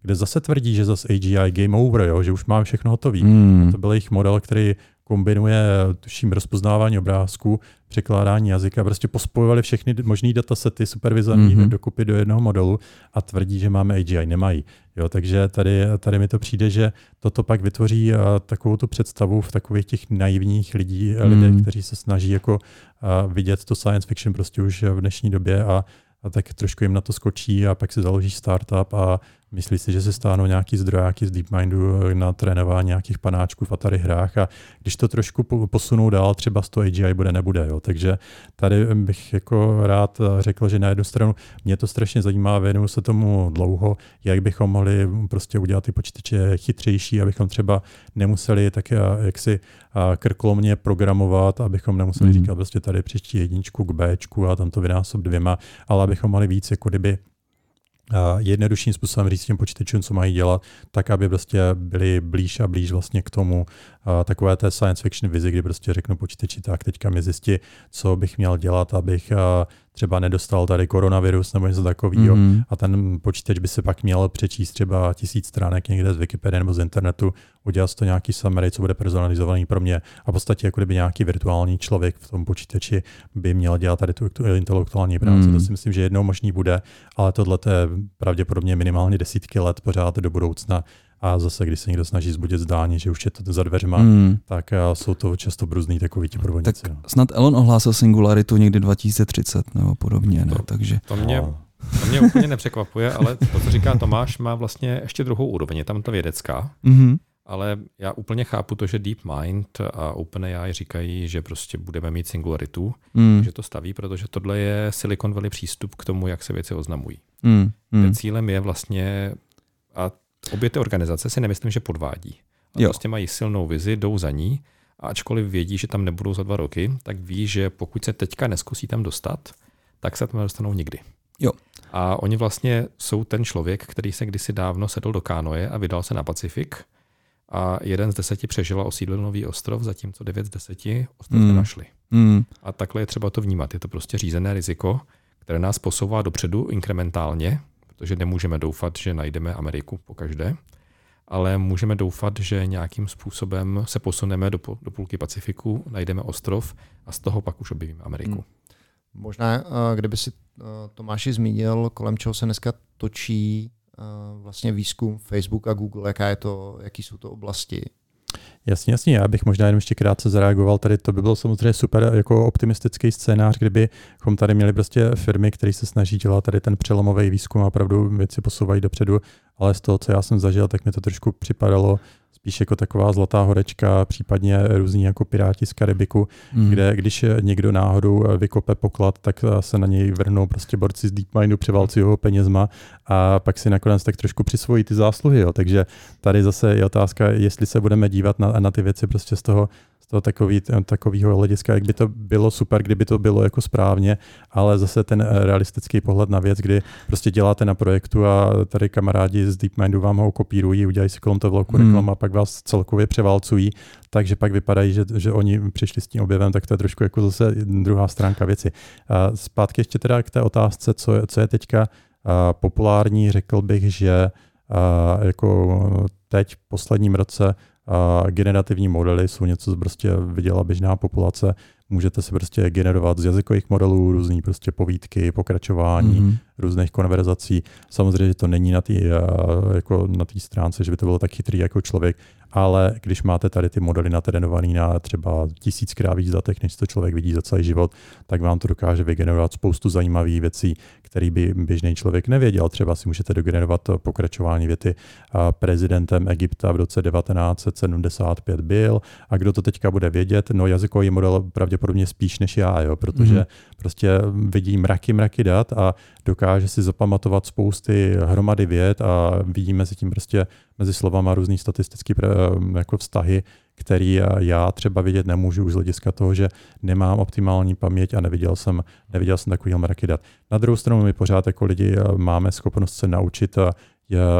kde zase tvrdí, že zase AGI game over, jo, že už máme všechno hotový. Mm. To byl jejich model, který kombinuje, tuším, rozpoznávání obrázků, překládání jazyka, prostě pospojovali všechny možné datasety supervizovaný mm-hmm. dokupy do jednoho modelu a tvrdí, že máme AGI. Nemají. Jo, takže tady, tady mi to přijde, že toto pak vytvoří uh, takovou tu představu v takových těch naivních lidí, mm. lidech, kteří se snaží jako uh, vidět to science fiction prostě už v dnešní době a a tak trošku jim na to skočí a pak si založí startup a Myslí si, že se stáhnou nějaký zdrojáky z DeepMindu eh, na trénování nějakých panáčků v Atari hrách a když to trošku posunou dál, třeba z toho AGI bude, nebude. Jo. Takže tady bych jako rád eh, řekl, že na jednu stranu mě to strašně zajímá, věnuju se tomu dlouho, jak bychom mohli prostě udělat ty počítače chytřejší, abychom třeba nemuseli tak eh, jaksi krkolomně programovat, abychom nemuseli mm. říkat prostě tady příští jedničku k Bčku a tam to vynásob dvěma, ale abychom mohli víc jako kdyby jednodušším způsobem říct těm počítačům, co mají dělat, tak aby prostě byli blíž a blíž vlastně k tomu takové té science fiction vizi, kdy prostě řeknu počítači, tak teďka mi zjistí, co bych měl dělat, abych třeba nedostal tady koronavirus nebo něco takového mm. a ten počítač by se pak měl přečíst třeba tisíc stránek někde z Wikipedie nebo z internetu, udělat to nějaký summary, co bude personalizovaný pro mě a v podstatě jako kdyby nějaký virtuální člověk v tom počítači by měl dělat tady tu intelektuální práci. Mm. To si myslím, že jednou možný bude, ale tohle je pravděpodobně minimálně desítky let pořád do budoucna a zase, když se někdo snaží zbudit zdání, že už je to za dveřma, hmm. tak eh, jsou to často bruzný takový ti podvodníci. Tak no. snad Elon ohlásil singularitu někdy 2030 nebo podobně, ne? To, Takže... to mě, to mě úplně nepřekvapuje, ale to, co říká Tomáš, má vlastně ještě druhou úroveň. Je tam ta vědecká, mm-hmm. ale já úplně chápu to, že DeepMind a OpenAI říkají, že prostě budeme mít singularitu, mm. že to staví, protože tohle je Silicon Valley přístup k tomu, jak se věci oznamují. Mm. Mm. cílem je vlastně, a obě ty organizace si nemyslím, že podvádí. A jo. prostě mají silnou vizi, jdou za ní a ačkoliv vědí, že tam nebudou za dva roky, tak ví, že pokud se teďka neskusí tam dostat, tak se tam nedostanou nikdy. Jo. A oni vlastně jsou ten člověk, který se kdysi dávno sedl do kánoje a vydal se na Pacifik a jeden z deseti přežil a osídlil nový ostrov, zatímco devět z deseti ostrov mm. nenašli. Mm. A takhle je třeba to vnímat. Je to prostě řízené riziko, které nás posouvá dopředu inkrementálně, protože nemůžeme doufat, že najdeme Ameriku po každé, ale můžeme doufat, že nějakým způsobem se posuneme do, do půlky Pacifiku, najdeme ostrov a z toho pak už objevíme Ameriku. Hmm. Možná, eh, kdyby si eh, Tomáši zmínil, kolem čeho se dneska točí eh, vlastně výzkum Facebook a Google, jaká je to, jaký jsou to oblasti, Jasně, jasně, já bych možná jenom ještě krátce zareagoval. Tady to by bylo samozřejmě super jako optimistický scénář, kdybychom tady měli prostě firmy, které se snaží dělat tady ten přelomový výzkum a opravdu věci posouvají dopředu, ale z toho, co já jsem zažil, tak mi to trošku připadalo spíš jako taková zlatá horečka, případně různí jako piráti z Karibiku, mm. kde když někdo náhodou vykope poklad, tak se na něj vrhnou prostě borci z DeepMindu, převalcují ho penězma a pak si nakonec tak trošku přisvojí ty zásluhy. Jo. Takže tady zase je otázka, jestli se budeme dívat na, na ty věci prostě z toho z toho takový, takového hlediska, jak by to bylo super, kdyby to bylo jako správně, ale zase ten eh, realistický pohled na věc, kdy prostě děláte na projektu a tady kamarádi z DeepMindu vám ho kopírují, udělají si kolem toho velkou hmm. reklamu a pak vás celkově převálcují, takže pak vypadají, že, že oni přišli s tím objevem, tak to je trošku jako zase druhá stránka věci. A zpátky ještě teda k té otázce, co je, co je teďka populární, řekl bych, že jako teď v posledním roce generativní modely jsou něco, co prostě viděla běžná populace. Můžete si prostě generovat z jazykových modelů různé prostě povídky, pokračování, mm-hmm. různých konverzací. Samozřejmě, že to není na té jako na stránce, že by to bylo tak chytrý jako člověk, ale když máte tady ty modely natrénované na třeba tisíckrát víc datech, než to člověk vidí za celý život, tak vám to dokáže vygenerovat spoustu zajímavých věcí, které by běžný člověk nevěděl. Třeba si můžete dogenerovat pokračování věty prezidentem Egypta v roce 1975 byl a kdo to teďka bude vědět, no jazykový model pravděpodobně spíš než já, jo, protože mm-hmm. prostě vidí mraky, mraky dat a dokáže si zapamatovat spousty hromady věd a vidí mezi tím prostě mezi slovama různý statistický jako vztahy, který já třeba vidět nemůžu už z hlediska toho, že nemám optimální paměť a neviděl jsem, neviděl jsem takový mraky dat. Na druhou stranu my pořád jako lidi máme schopnost se naučit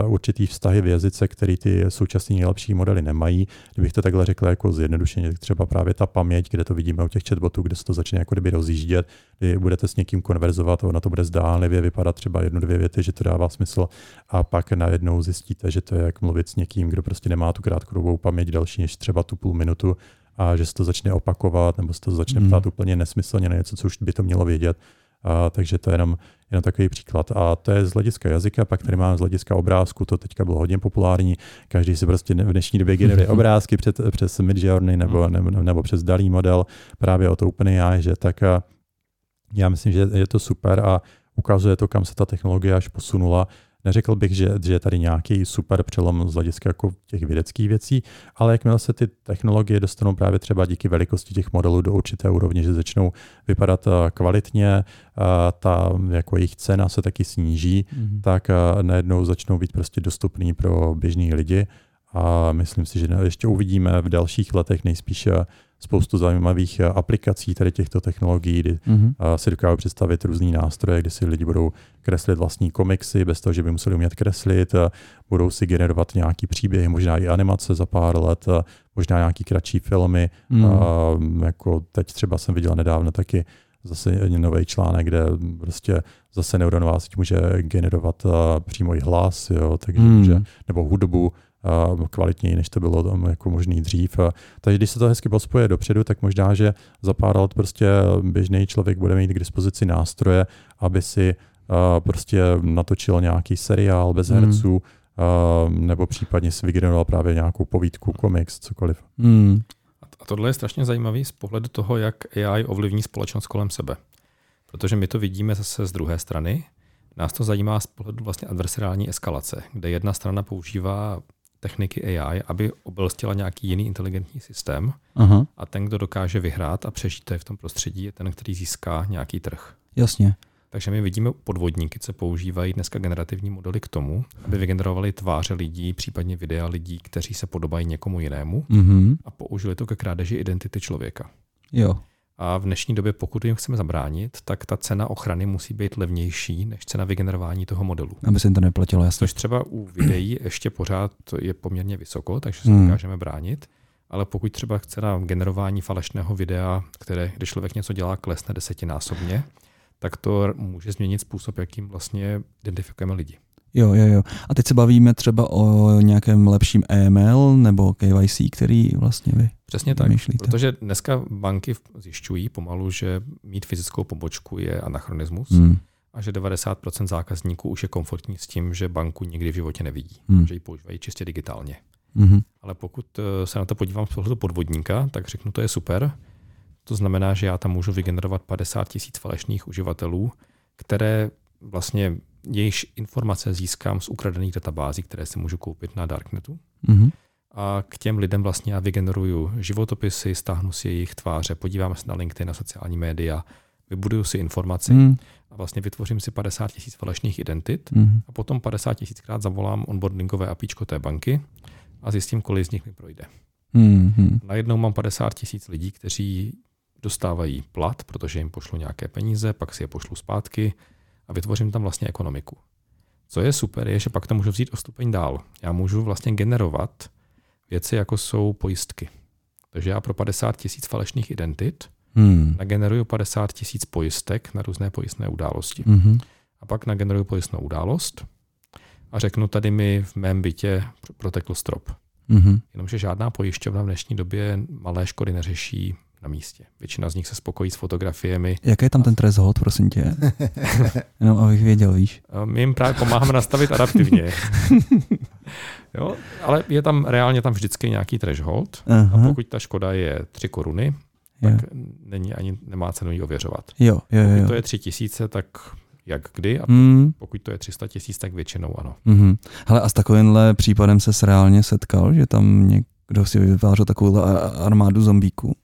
určitý vztahy v jazyce, který ty současné nejlepší modely nemají. Kdybych to takhle řekl jako zjednodušeně, tak třeba právě ta paměť, kde to vidíme u těch chatbotů, kde se to začne jako kdyby rozjíždět, kdy budete s někým konverzovat, ona to bude zdánlivě vypadat třeba jednu, dvě věty, že to dává smysl a pak najednou zjistíte, že to je jak mluvit s někým, kdo prostě nemá tu krátkodobou paměť další než třeba tu půl minutu a že se to začne opakovat nebo se to začne ptát úplně nesmyslně na něco, co už by to mělo vědět. A, takže to je jenom, jenom takový příklad. A to je z hlediska jazyka, pak tady máme z hlediska obrázku, to teďka bylo hodně populární. Každý si prostě v dnešní době generuje obrázky před, přes Midjourney nebo, nebo, nebo přes dalý model právě o to OpenAI, že tak a já myslím, že je to super a ukazuje to, kam se ta technologie až posunula Neřekl bych, že, že je tady nějaký super přelom z hlediska jako těch vědeckých věcí, ale jakmile se ty technologie dostanou právě třeba díky velikosti těch modelů do určité úrovně, že začnou vypadat eh, kvalitně, eh, ta jako jejich cena se taky sníží, mm-hmm. tak eh, najednou začnou být prostě dostupný pro běžní lidi a myslím si, že ještě uvidíme v dalších letech nejspíš spoustu zajímavých eh, aplikací tady těchto technologií, kdy mm-hmm. si dokážu představit různý nástroje, kdy si lidi budou kreslit vlastní komiksy bez toho, že by museli umět kreslit, budou si generovat nějaký příběhy, možná i animace za pár let, možná nějaký kratší filmy. Mm. A, jako teď třeba jsem viděl nedávno taky zase nový článek, kde prostě zase neuronová síť může generovat přímo i hlas, jo, takže mm. může, nebo hudbu, kvalitněji, než to bylo tam jako možný dřív. Takže když se to hezky pospoje dopředu, tak možná, že za pár let prostě běžný člověk bude mít k dispozici nástroje, aby si prostě natočil nějaký seriál bez hmm. herců, nebo případně si vygeneroval právě nějakou povídku, komiks, cokoliv. Hmm. A tohle je strašně zajímavý z pohledu toho, jak AI ovlivní společnost kolem sebe. Protože my to vidíme zase z druhé strany. Nás to zajímá z pohledu vlastně adversariální eskalace, kde jedna strana používá techniky AI, aby obelstila nějaký jiný inteligentní systém Aha. a ten, kdo dokáže vyhrát a přežít v tom prostředí, je ten, který získá nějaký trh. Jasně. Takže my vidíme podvodníky, co používají dneska generativní modely k tomu, aby vygenerovali tváře lidí, případně videa lidí, kteří se podobají někomu jinému mm-hmm. a použili to ke krádeži identity člověka. Jo. A v dnešní době, pokud jim chceme zabránit, tak ta cena ochrany musí být levnější než cena vygenerování toho modelu. Aby se to neplatilo, jasně. Což třeba u videí ještě pořád je poměrně vysoko, takže se hmm. dokážeme bránit. Ale pokud třeba chce na generování falešného videa, které, když člověk něco dělá, klesne desetinásobně, tak to může změnit způsob, jakým vlastně identifikujeme lidi. Jo, jo, jo. A teď se bavíme třeba o nějakém lepším EML nebo KYC, který vlastně vy Přesně tak, myšlíte. protože dneska banky zjišťují pomalu, že mít fyzickou pobočku je anachronismus hmm. a že 90% zákazníků už je komfortní s tím, že banku nikdy v životě nevidí, hmm. že ji používají čistě digitálně. Hmm. Ale pokud eh, se na to podívám z pohledu podvodníka, tak řeknu, to je super. To znamená, že já tam můžu vygenerovat 50 tisíc falešných uživatelů, které vlastně jejichž informace získám z ukradených databází, které si můžu koupit na Darknetu. Mm-hmm. A k těm lidem vlastně já vygeneruju životopisy, stáhnu si jejich tváře, podívám se na LinkedIn, na sociální média, vybuduju si informaci mm. a vlastně vytvořím si 50 tisíc falešných identit mm. a potom 50 tisíckrát zavolám onboardingové apíčko té banky a zjistím, kolik z nich mi projde. Mm. Najednou mám 50 tisíc lidí, kteří dostávají plat, protože jim pošlu nějaké peníze, pak si je pošlu zpátky, a vytvořím tam vlastně ekonomiku. Co je super, je, že pak to můžu vzít o stupeň dál. Já můžu vlastně generovat věci, jako jsou pojistky. Takže já pro 50 tisíc falešných identit hmm. nageneruju 50 tisíc pojistek na různé pojistné události. Hmm. A pak nageneruju pojistnou událost a řeknu tady mi v mém bytě protekl strop. Hmm. Jenomže žádná pojišťovna v dnešní době malé škody neřeší na místě. Většina z nich se spokojí s fotografiemi. Jaký je tam ten threshold, prosím tě? Jenom abych věděl, víš. My jim právě pomáháme nastavit adaptivně. jo, ale je tam reálně tam vždycky nějaký threshold uh-huh. a pokud ta škoda je 3 koruny, tak jo. není ani, nemá cenu ji ověřovat. Jo, jo, jo. Pokud to je 3 tisíce, tak jak kdy a mm. pokud to je 300 tisíc, tak většinou ano. Mm-hmm. Hele, a s takovýmhle případem se reálně setkal, že tam někdo si vytvářel takovou armádu zombíků?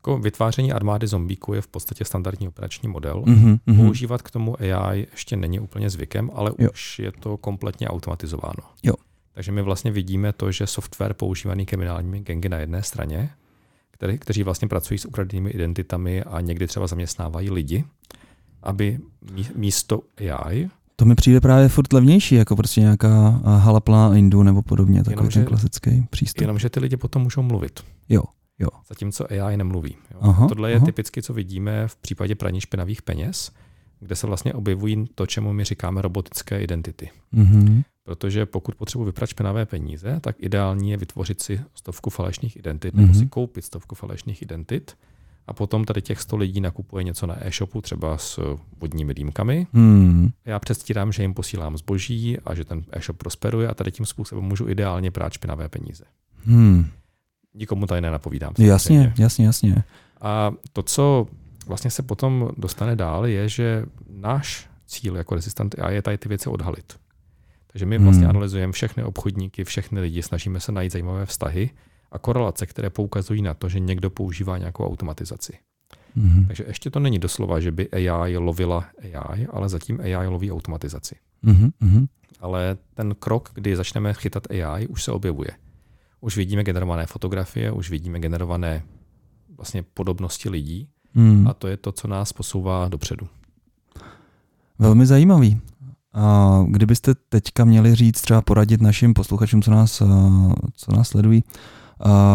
Jako vytváření armády zombíků je v podstatě standardní operační model. Mm-hmm. Používat k tomu AI ještě není úplně zvykem, ale jo. už je to kompletně automatizováno. Jo. Takže my vlastně vidíme to, že software používaný kriminálními gengy na jedné straně, který, kteří vlastně pracují s ukradenými identitami a někdy třeba zaměstnávají lidi, aby místo AI to mi přijde právě furt levnější, jako prostě nějaká hala plná Indu nebo podobně, takový jenom, ten klasický přístup. Jenomže ty lidi potom můžou mluvit. Jo, jo. Zatímco AI nemluví. Jo. Aha, Tohle je aha. typicky, co vidíme v případě praní špinavých peněz, kde se vlastně objevují to, čemu my říkáme robotické identity. Mm-hmm. Protože pokud potřebuji vyprat špinavé peníze, tak ideální je vytvořit si stovku falešných identit mm-hmm. nebo si koupit stovku falešných identit a potom tady těch 100 lidí nakupuje něco na e-shopu, třeba s vodními dýmkami. Hmm. Já předstírám, že jim posílám zboží a že ten e-shop prosperuje a tady tím způsobem můžu ideálně prát špinavé peníze. Hmm. Nikomu tady nenapovídám. Jasně, jasně, jasně. A to, co vlastně se potom dostane dál, je, že náš cíl jako rezistent AI je tady ty věci odhalit. Takže my vlastně hmm. analyzujeme všechny obchodníky, všechny lidi, snažíme se najít zajímavé vztahy a korelace, které poukazují na to, že někdo používá nějakou automatizaci. Mm-hmm. Takže ještě to není doslova, že by AI lovila AI, ale zatím AI loví automatizaci. Mm-hmm. Ale ten krok, kdy začneme chytat AI, už se objevuje. Už vidíme generované fotografie, už vidíme generované vlastně podobnosti lidí mm. a to je to, co nás posouvá dopředu. Velmi zajímavý. A kdybyste teďka měli říct, třeba poradit našim posluchačům, co nás, co nás sledují,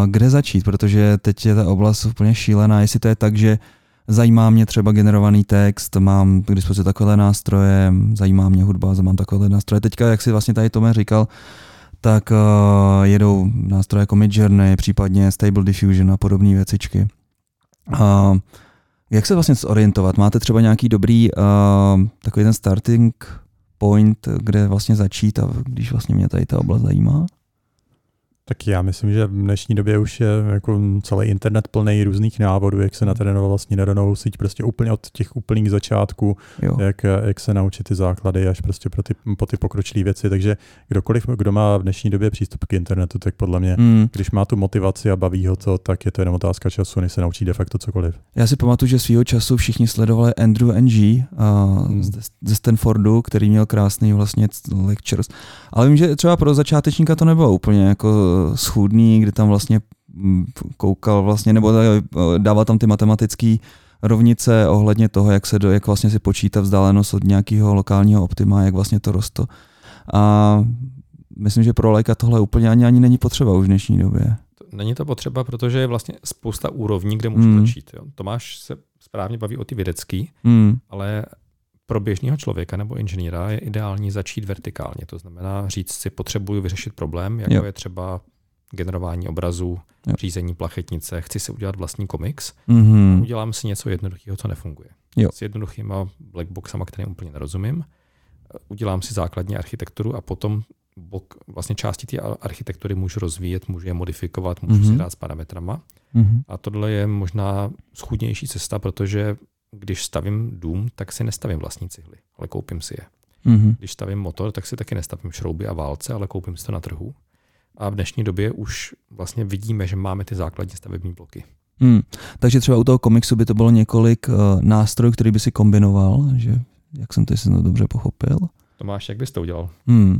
kde začít, protože teď je ta oblast úplně šílená, jestli to je tak, že zajímá mě třeba generovaný text, mám k dispozici takové nástroje, zajímá mě hudba, mám takové nástroje. Teďka, jak si vlastně tady Tome říkal, tak uh, jedou nástroje jako Midjourney, případně Stable Diffusion a podobné věcičky. Uh, jak se vlastně zorientovat? Máte třeba nějaký dobrý uh, takový ten starting point, kde vlastně začít a když vlastně mě tady ta oblast zajímá? Tak já myslím, že v dnešní době už je jako celý internet plný různých návodů, jak se natrénovat vlastně neuronovou síť, prostě úplně od těch úplných začátků, jak, jak se naučit ty základy až prostě pro ty, po ty pokročilé věci. Takže kdokoliv, kdo má v dnešní době přístup k internetu, tak podle mě, mm. když má tu motivaci a baví ho to, tak je to jenom otázka času, než se naučí de facto cokoliv. Já si pamatuju, že svýho času všichni sledovali Andrew Ng uh, mm. ze Stanfordu, který měl krásný vlastně lectures. Ale vím, že třeba pro začátečníka to nebylo úplně jako schůdný, kdy tam vlastně mm, koukal vlastně, nebo dával tam ty matematické rovnice ohledně toho, jak se do, jak vlastně si počítá vzdálenost od nějakého lokálního optima, jak vlastně to roste. A myslím, že pro lajka tohle úplně ani, ani není potřeba už v dnešní době. Není to potřeba, protože je vlastně spousta úrovní, kde můžu mm. začít. Jo. Tomáš se správně baví o ty vědecký, mm. ale pro běžného člověka nebo inženýra je ideální začít vertikálně. To znamená říct si, potřebuji vyřešit problém, jako jo. je třeba generování obrazů, jo. řízení plachetnice, chci si udělat vlastní komiks, mm-hmm. udělám si něco jednoduchého, co nefunguje. Jo. S jednoduchýma blackboxama, kterým úplně nerozumím, udělám si základní architekturu a potom bok, vlastně části té architektury můžu rozvíjet, můžu je modifikovat, můžu mm-hmm. si dát s parametrama. Mm-hmm. A tohle je možná schudnější cesta, protože když stavím dům, tak si nestavím vlastní cihly, ale koupím si je. Mm-hmm. Když stavím motor, tak si taky nestavím šrouby a válce, ale koupím si to na trhu. A v dnešní době už vlastně vidíme, že máme ty základní stavební bloky. Hmm. Takže třeba u toho komiksu by to bylo několik uh, nástrojů, který by si kombinoval, že jak jsem to, jestli to dobře pochopil. Tomáš, jak bys to udělal? Hmm.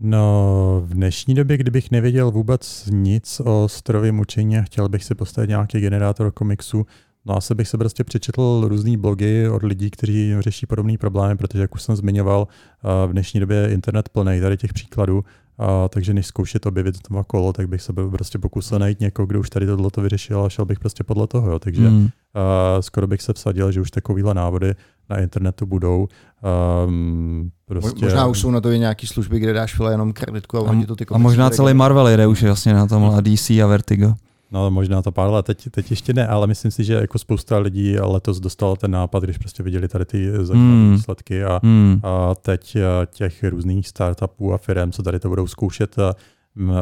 No, v dnešní době, kdybych nevěděl vůbec nic o strojovém učení a chtěl bych si postavit nějaký generátor komiksu, no asi bych se prostě přečetl různé blogy od lidí, kteří řeší podobné problémy, protože jak už jsem zmiňoval, eh, v dnešní době je internet plný tady těch příkladů a, takže než zkoušet objevit to kolo, tak bych se prostě pokusil najít někoho, kdo už tady tohle to vyřešil a šel bych prostě podle toho. Jo. Takže mm. a, skoro bych se vsadil, že už takovýhle návody na internetu budou. Um, prostě... Možná už jsou na to i nějaké služby, kde dáš jenom kreditku a oni to ty A možná celý Marvel jde už jasně na tom DC a Vertigo. No možná to pár let, teď, teď ještě ne, ale myslím si, že jako spousta lidí letos dostala ten nápad, když prostě viděli tady ty hmm. výsledky a, hmm. a teď eh, těch různých startupů a firm, co tady to budou zkoušet eh,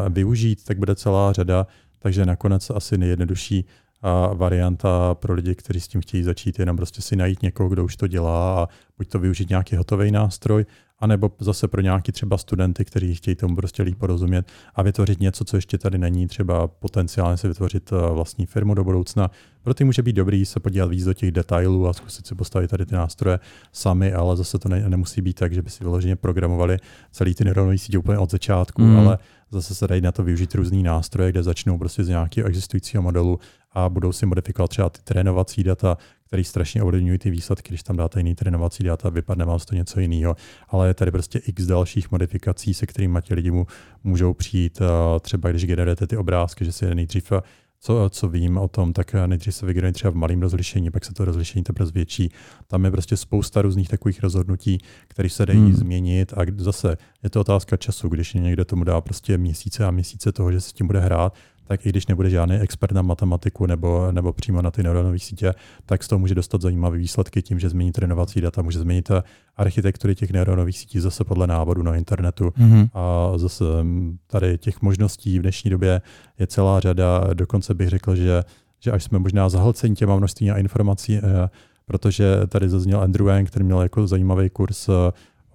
využít, tak bude celá řada, takže nakonec asi nejjednodušší a varianta pro lidi, kteří s tím chtějí začít, jenom prostě si najít někoho, kdo už to dělá a buď to využít nějaký hotový nástroj, anebo zase pro nějaký třeba studenty, kteří chtějí tomu prostě líp porozumět a vytvořit něco, co ještě tady není, třeba potenciálně si vytvořit eh, vlastní firmu do budoucna. Pro ty může být dobrý se podívat víc do těch detailů a zkusit si postavit tady ty nástroje sami, ale zase to ne, nemusí být tak, že by si vyloženě programovali celý ty neuronové sítě úplně od začátku, mm. ale zase se dají na to využít různý nástroje, kde začnou prostě z nějakého existujícího modelu a budou si modifikovat třeba ty trénovací data, které strašně ovlivňují ty výsledky, když tam dáte jiný trénovací data, vypadne vám z to něco jiného. Ale je tady prostě x dalších modifikací, se kterými ti lidi mu můžou přijít. Třeba když generujete ty obrázky, že si nejdřív co, co vím o tom, tak nejdřív se vygeneruje třeba v malém rozlišení, pak se to rozlišení teprve zvětší. Tam je prostě spousta různých takových rozhodnutí, které se dají hmm. změnit a zase je to otázka času, když někdo tomu dá prostě měsíce a měsíce toho, že se s tím bude hrát, tak i když nebude žádný expert na matematiku nebo, nebo přímo na ty neuronové sítě, tak z toho může dostat zajímavé výsledky tím, že změní trénovací data, může změnit architektury těch neuronových sítí zase podle návodu na internetu. Mm-hmm. A zase mm, tady těch možností v dnešní době je celá řada, dokonce bych řekl, že, že až jsme možná zahlceni těma množství a informací, eh, protože tady zazněl Andrew Yang, který měl jako zajímavý kurz eh,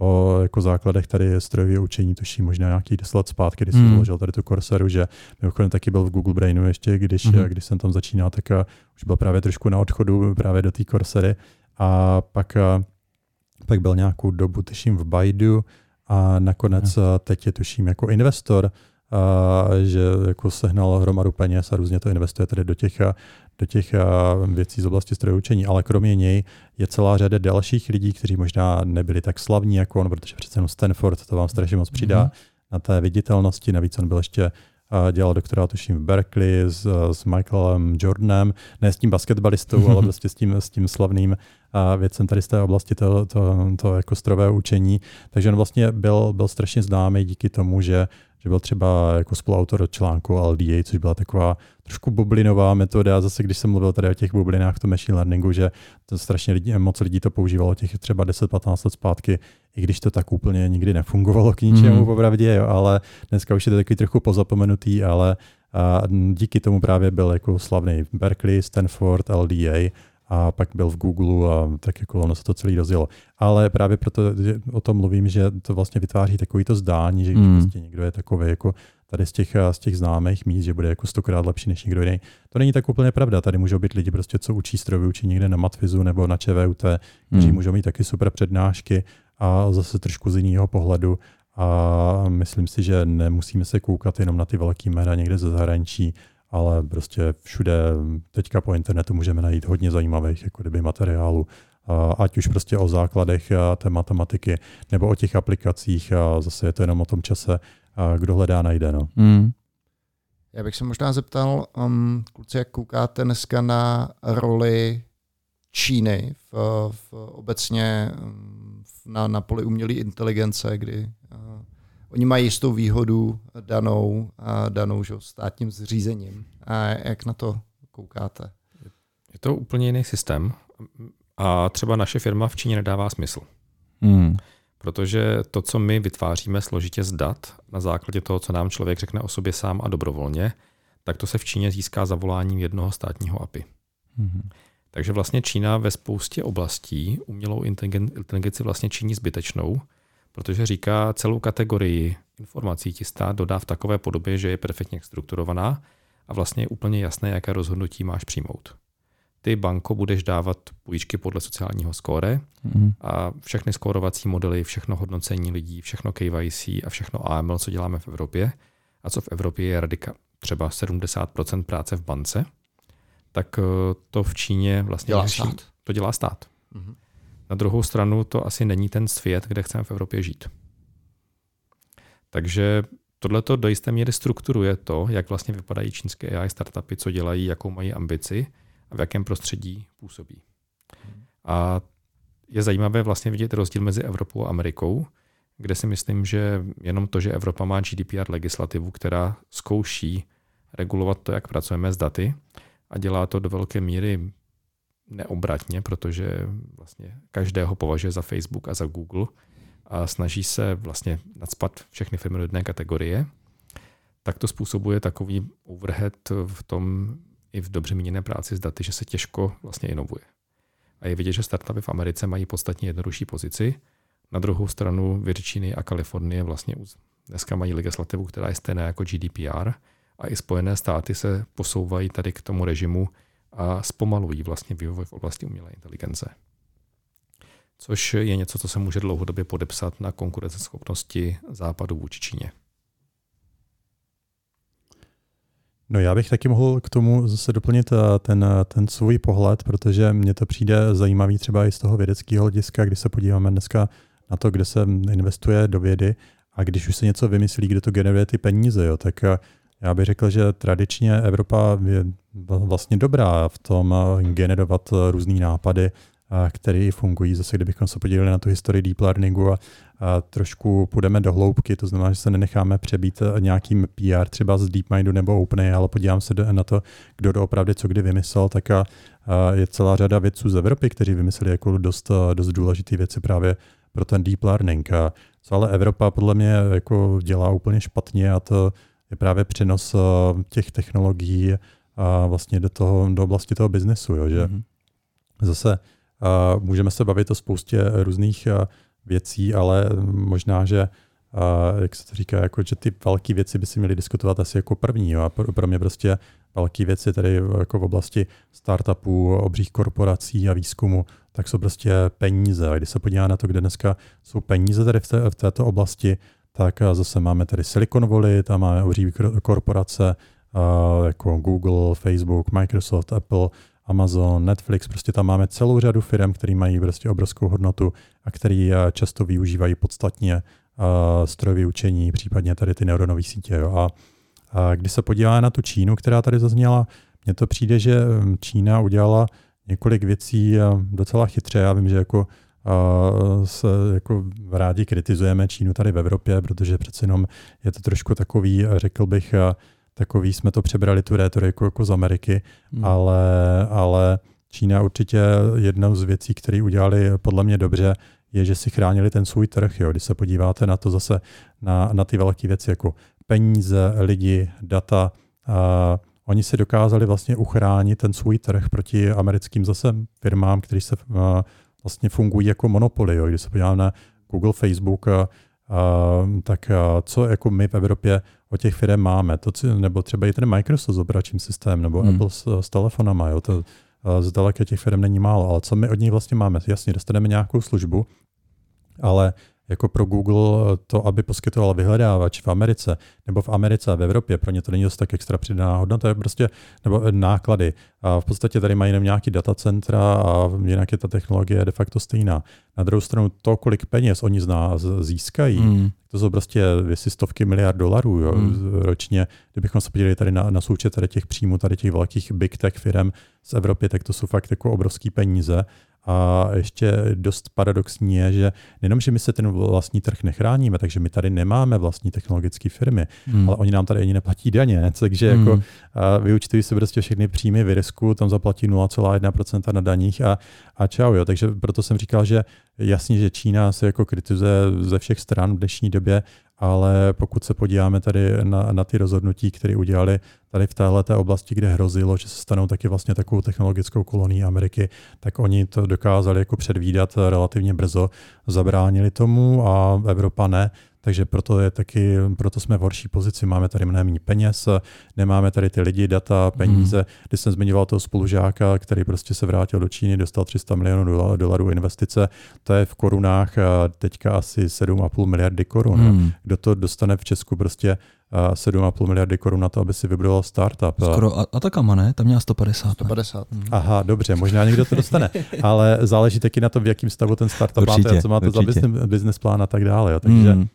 o jako základech tady strojově učení, tuším možná nějaký 10 let zpátky, kdy jsem mm. založil tady tu Corseru, že mimochodem taky byl v Google Brainu ještě, když, mm. když jsem tam začínal, tak uh, už byl právě trošku na odchodu právě do té Corsery a pak, uh, pak byl nějakou dobu, tuším, v Baidu a nakonec mm. teď je tuším jako investor, a že jako sehnal hromadu peněz a různě to investuje tedy do těch, do těch věcí z oblasti strojů učení, ale kromě něj je celá řada dalších lidí, kteří možná nebyli tak slavní jako on, protože přece jenom Stanford to vám strašně moc přidá mm-hmm. na té viditelnosti, navíc on byl ještě dělal doktorát tuším v Berkeley s, s Michaelem Jordanem, ne s tím basketbalistou, ale prostě s tím, s tím slavným věcem tady z té oblasti to, to, to jako strové učení. Takže on vlastně byl, byl strašně známý díky tomu, že že byl třeba jako spoluautor článku LDA, což byla taková trošku bublinová metoda. Zase, když jsem mluvil tady o těch bublinách v tom machine learningu, že to strašně lidí, moc lidí to používalo těch třeba 10-15 let zpátky, i když to tak úplně nikdy nefungovalo k ničemu, mm. popravdě, jo, ale dneska už je to takový trochu pozapomenutý, ale a díky tomu právě byl jako slavný Berkeley, Stanford, LDA a pak byl v Google a tak jako ono se to celý rozjelo. Ale právě proto o tom mluvím, že to vlastně vytváří takový to zdání, že když mm. prostě někdo je takový jako tady z těch, z těch známých míst, že bude jako stokrát lepší než někdo jiný. To není tak úplně pravda. Tady můžou být lidi, prostě, co učí strojový učí někde na Matvizu nebo na ČVUT, kteří mm. můžou mít taky super přednášky a zase trošku z jiného pohledu. A myslím si, že nemusíme se koukat jenom na ty velké jména někde ze zahraničí, ale prostě všude teďka po internetu můžeme najít hodně zajímavých jako kdyby materiálů, ať už prostě o základech té matematiky nebo o těch aplikacích a zase je to jenom o tom čase, kdo hledá, najde. No. Mm. Já bych se možná zeptal, um, kluci, jak koukáte dneska na roli Číny v, v obecně um, na, na poli umělé inteligence, kdy uh, oni mají jistou výhodu danou, a danou že, státním zřízením. A jak na to koukáte? Je to úplně jiný systém a třeba naše firma v Číně nedává smysl. Hmm. Protože to, co my vytváříme složitě z dat, na základě toho, co nám člověk řekne o sobě sám a dobrovolně, tak to se v Číně získá zavoláním jednoho státního API. Hmm. Takže vlastně Čína ve spoustě oblastí umělou inteligenci vlastně činí zbytečnou, protože říká, celou kategorii informací ti stát dodá v takové podobě, že je perfektně strukturovaná a vlastně je úplně jasné, jaké rozhodnutí máš přijmout. Ty banko budeš dávat půjčky podle sociálního skóre mm. a všechny skórovací modely, všechno hodnocení lidí, všechno KYC a všechno AML, co děláme v Evropě a co v Evropě je radika třeba 70% práce v bance, tak eh, to v Číně vlastně dělá stát. To dělá stát. Mm. Na druhou stranu to asi není ten svět, kde chceme v Evropě žít. Takže tohle to do jisté míry strukturuje to, jak vlastně vypadají čínské AI startupy, co dělají, jakou mají ambici a v jakém prostředí působí. A je zajímavé vlastně vidět rozdíl mezi Evropou a Amerikou, kde si myslím, že jenom to, že Evropa má GDPR legislativu, která zkouší regulovat to, jak pracujeme s daty a dělá to do velké míry neobratně, protože vlastně každého považuje za Facebook a za Google a snaží se vlastně nadspat všechny firmy do jedné kategorie, tak to způsobuje takový overhead v tom i v dobře míněné práci s daty, že se těžko vlastně inovuje. A je vidět, že startupy v Americe mají podstatně jednodušší pozici. Na druhou stranu Virginie a Kalifornie vlastně dneska mají legislativu, která je stejná jako GDPR a i Spojené státy se posouvají tady k tomu režimu a zpomalují vlastně vývoj v oblasti umělé inteligence. Což je něco, co se může dlouhodobě podepsat na konkurenceschopnosti západu vůči Číně. No já bych taky mohl k tomu zase doplnit eh, ten, eh, ten svůj pohled, protože mně to přijde zajímavý třeba i z toho vědeckého hlediska, když se podíváme dneska na to, kde se investuje do vědy a když už se něco vymyslí, kde to generuje ty peníze, jo, tak eh, já bych řekl, že tradičně Evropa je vlastně dobrá v tom generovat různé nápady, které fungují. Zase, kdybychom se podívali na tu historii deep learningu a, trošku půjdeme do hloubky, to znamená, že se nenecháme přebít nějakým PR třeba z DeepMindu nebo OpenAI, ale podívám se na to, kdo doopravdy co kdy vymyslel, tak je celá řada vědců z Evropy, kteří vymysleli jako dost, dost důležité věci právě pro ten deep learning. Co ale Evropa podle mě jako dělá úplně špatně a to je právě přenos těch technologií a vlastně do, toho, do oblasti toho biznesu, jo, že mm-hmm. zase Můžeme se bavit o spoustě různých věcí, ale možná, že jak se to říká, jako, že ty velké věci by si měly diskutovat asi jako první. Jo? A pro mě prostě velké věci tady jako v oblasti startupů, obřích korporací a výzkumu, tak jsou prostě peníze. A když se podívá na to, kde dneska jsou peníze tady v, té, v této oblasti, tak zase máme tady Silicon Valley, tam máme obří korporace jako Google, Facebook, Microsoft, Apple, Amazon, Netflix, prostě tam máme celou řadu firm, které mají prostě obrovskou hodnotu a které často využívají podstatně strojové učení, případně tady ty neuronové sítě. Jo. A, když se podívá na tu Čínu, která tady zazněla, mně to přijde, že hm, Čína udělala několik věcí docela chytře. Já vím, že jako se jako rádi kritizujeme Čínu tady v Evropě, protože přece jenom je to trošku takový, řekl bych, takový jsme to přebrali tu rétoriku jako z Ameriky, hmm. ale, ale Čína určitě jednou z věcí, které udělali podle mě dobře, je, že si chránili ten svůj trh. Jo. Když se podíváte na to zase, na, na ty velké věci jako peníze, lidi, data, a oni si dokázali vlastně uchránit ten svůj trh proti americkým zase firmám, které se vlastně fungují jako monopoly. Jo. Když se podíváme na Google, Facebook, a, a, tak a, co jako my v Evropě o těch firm máme. To, nebo třeba i ten Microsoft s operačním systémem, nebo hmm. Apple s, s telefonama. Jo, to, zdaleka těch firm není málo, ale co my od nich vlastně máme? Jasně, dostaneme nějakou službu, ale jako pro Google to, aby poskytoval vyhledávač v Americe nebo v Americe a v Evropě, pro ně to není dost tak extra přidaná hodnota, je prostě, nebo náklady. A v podstatě tady mají jenom nějaký datacentra a jinak je ta technologie de facto stejná. Na druhou stranu to, kolik peněz oni z nás získají, mm. to jsou prostě věci stovky miliard dolarů jo, mm. ročně. Kdybychom se podívali tady na, na součet tady těch příjmů, tady těch velkých big tech firm z Evropy, tak to jsou fakt jako obrovský peníze. A ještě dost paradoxní je, že nejenom, že my se ten vlastní trh nechráníme, takže my tady nemáme vlastní technologické firmy, hmm. ale oni nám tady ani neplatí daně, takže hmm. jako vyučtují se prostě všechny příjmy v risku, tam zaplatí 0,1% na daních a, a čau. Jo. Takže proto jsem říkal, že jasně, že Čína se jako kritizuje ze všech stran v dnešní době, ale pokud se podíváme tady na, na ty rozhodnutí, které udělali tady v této oblasti, kde hrozilo, že se stanou taky vlastně takovou technologickou kolonií Ameriky, tak oni to dokázali jako předvídat relativně brzo, zabránili tomu a Evropa ne. Takže proto je taky, proto jsme v horší pozici. Máme tady mnohem méně peněz, nemáme tady ty lidi, data, peníze. Hmm. Když jsem zmiňoval toho spolužáka, který prostě se vrátil do Číny, dostal 300 milionů dolarů investice, to je v korunách teďka asi 7,5 miliardy korun. Hmm. Kdo to dostane v Česku prostě 7,5 miliardy korun na to, aby si vybudoval startup. Skoro Atakama, ne? Tam měla 150. 150. Ne? Aha, dobře, možná někdo to dostane, ale záleží taky na to, v jakém stavu ten startup určitě, máte, co máte určitě. za business, business plán a tak dále. Jo. Takže, hmm.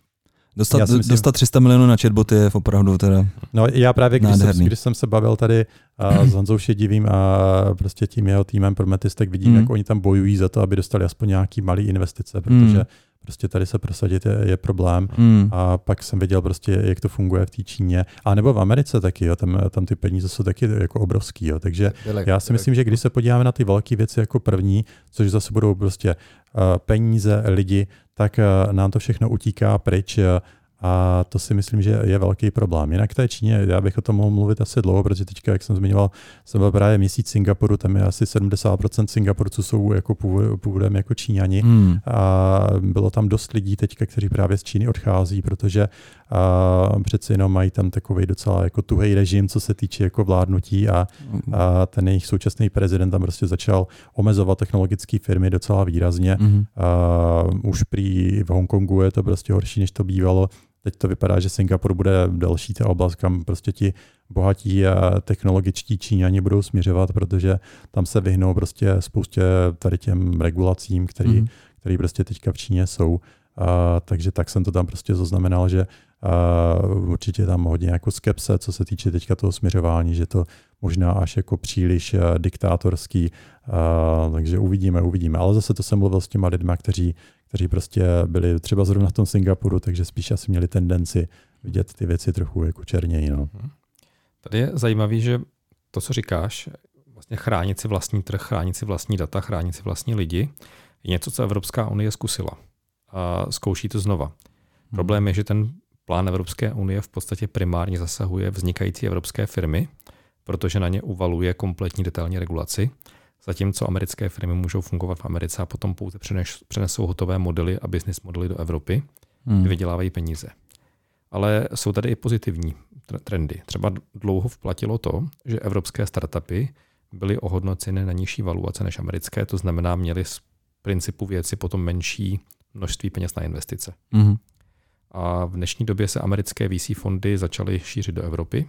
Dostat, myslím, dostat 300 milionů na chatboty je opravdu teda No já právě, když jsem, když jsem se bavil tady a s Honzou Šedivým a prostě tím jeho týmem Prometis, tak vidím, mm. jak oni tam bojují za to, aby dostali aspoň nějaký malý investice, protože mm prostě tady se prosadit je, je problém. Hmm. A pak jsem viděl prostě, jak to funguje v té Číně. A nebo v Americe taky, jo, tam, tam ty peníze jsou taky jako obrovský. Jo. Takže já si myslím, že když se podíváme na ty velké věci jako první, což zase budou prostě uh, peníze, lidi, tak uh, nám to všechno utíká pryč. A to si myslím, že je velký problém. Jinak té Číně, já bych o tom mohl mluvit asi dlouho, protože teďka, jak jsem zmiňoval, jsem byl právě měsíc Singapuru, tam je asi 70% Singapurců jsou jako původem jako Číňani. Hmm. A bylo tam dost lidí teďka, kteří právě z Číny odchází, protože a přeci jenom mají tam takový docela jako tuhý režim, co se týče jako vládnutí a, a ten jejich současný prezident tam prostě začal omezovat technologické firmy docela výrazně. Mm. A už prý v Hongkongu je to prostě horší, než to bývalo. Teď to vypadá, že Singapur bude další ta oblast, kam prostě ti bohatí a technologičtí Číňani budou směřovat, protože tam se vyhnou prostě spoustě tady těm regulacím, který, mm. který prostě teďka v Číně jsou. A, takže tak jsem to tam prostě zaznamenal, že Uh, určitě tam hodně jako skepse, co se týče teďka toho směřování, že to možná až jako příliš uh, diktátorský, uh, takže uvidíme, uvidíme. Ale zase to jsem mluvil s těma lidmi, kteří, kteří prostě byli třeba zrovna v tom Singapuru, takže spíš asi měli tendenci vidět ty věci trochu jako černěji. No. Mhm. Tady je zajímavý, že to, co říkáš, vlastně chránit si vlastní trh, chránit si vlastní data, chránit si vlastní lidi, je něco, co Evropská unie zkusila a zkouší to znova. Problém je, že ten plán Evropské unie v podstatě primárně zasahuje vznikající evropské firmy, protože na ně uvaluje kompletní detailní regulaci, zatímco americké firmy můžou fungovat v Americe a potom pouze přenesou hotové modely a business modely do Evropy, hmm. kde vydělávají peníze. Ale jsou tady i pozitivní trendy. Třeba dlouho vplatilo to, že evropské startupy byly ohodnoceny na nižší valuace než americké, to znamená, měly z principu věci potom menší množství peněz na investice. Mm-hmm. A v dnešní době se americké VC fondy začaly šířit do Evropy,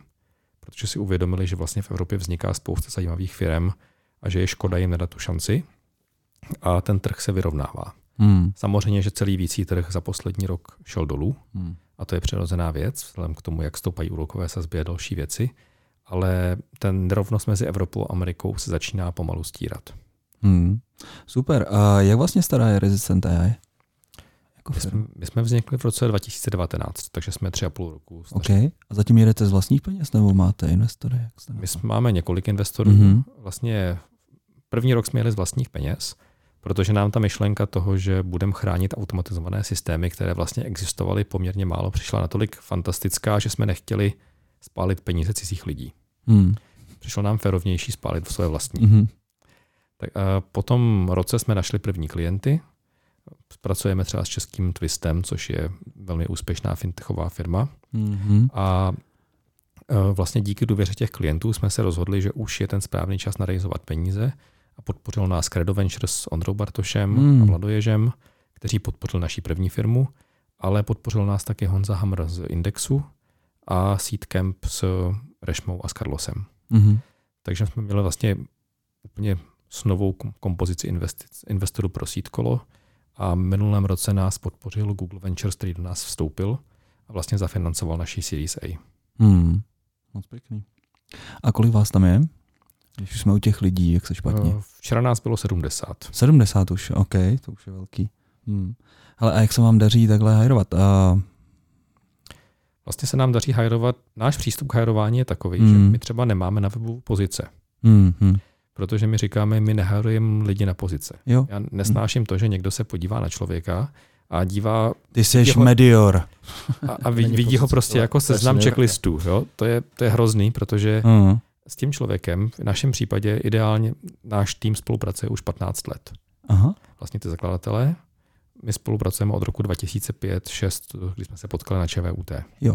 protože si uvědomili, že vlastně v Evropě vzniká spousta zajímavých firm a že je škoda jim nedat tu šanci. A ten trh se vyrovnává. Hmm. Samozřejmě, že celý VC trh za poslední rok šel dolů hmm. a to je přirozená věc, vzhledem k tomu, jak stoupají úrokové sazby a další věci, ale ten nerovnost mezi Evropou a Amerikou se začíná pomalu stírat. Hmm. Super. A jak vlastně stará je Resistant AI? Jako my, jsme, my jsme vznikli v roce 2019, takže jsme tři a půl roku. OK. A zatím jedete z vlastních peněz nebo máte investory? Jak jste my jsme, máme několik investorů. Mm-hmm. Vlastně první rok jsme jeli z vlastních peněz, protože nám ta myšlenka toho, že budeme chránit automatizované systémy, které vlastně existovaly poměrně málo, přišla natolik fantastická, že jsme nechtěli spálit peníze cizích lidí. Mm. Přišlo nám ferovnější spálit v své vlastní. Mm-hmm. Tak, a po tom roce jsme našli první klienty, Pracujeme třeba s českým Twistem, což je velmi úspěšná fintechová firma. Mm-hmm. A e, vlastně díky důvěře těch klientů jsme se rozhodli, že už je ten správný čas narealizovat peníze a podpořil nás Credo Ventures s Ondrou Bartošem mm. a Vladoježem, kteří podpořil naší první firmu, ale podpořil nás taky Honza Hamr z Indexu a Seedcamp s Rešmou a s Carlosem. Mm-hmm. Takže jsme měli vlastně úplně s novou kompozici investic, investorů pro Seed kolo, a minulém roce nás podpořil Google Ventures, který do nás vstoupil a vlastně zafinancoval naší Series A. Hmm, moc pěkný. A kolik vás tam je? Když jsme u těch lidí, jak se špatně? Eh, včera nás bylo 70. 70 už, OK, to už je velký. Hmm. Ale a jak se vám daří takhle hajrovat? A... Vlastně se nám daří hajrovat, náš přístup k hajrování je takový, hmm. že my třeba nemáme na webu pozice. Hmm. Protože my říkáme, my nehajrujeme lidi na pozice. Jo. Já nesnáším to, že někdo se podívá na člověka a dívá... Ty jsi jeho, medior. A, a vidí, vidí ho prostě jako seznam checklistů. Jo? To, je, to je hrozný, protože uh-huh. s tím člověkem, v našem případě ideálně náš tým spolupracuje už 15 let. Aha. Vlastně ty zakladatelé, my spolupracujeme od roku 2005-2006, kdy jsme se potkali na ČVUT. Jo.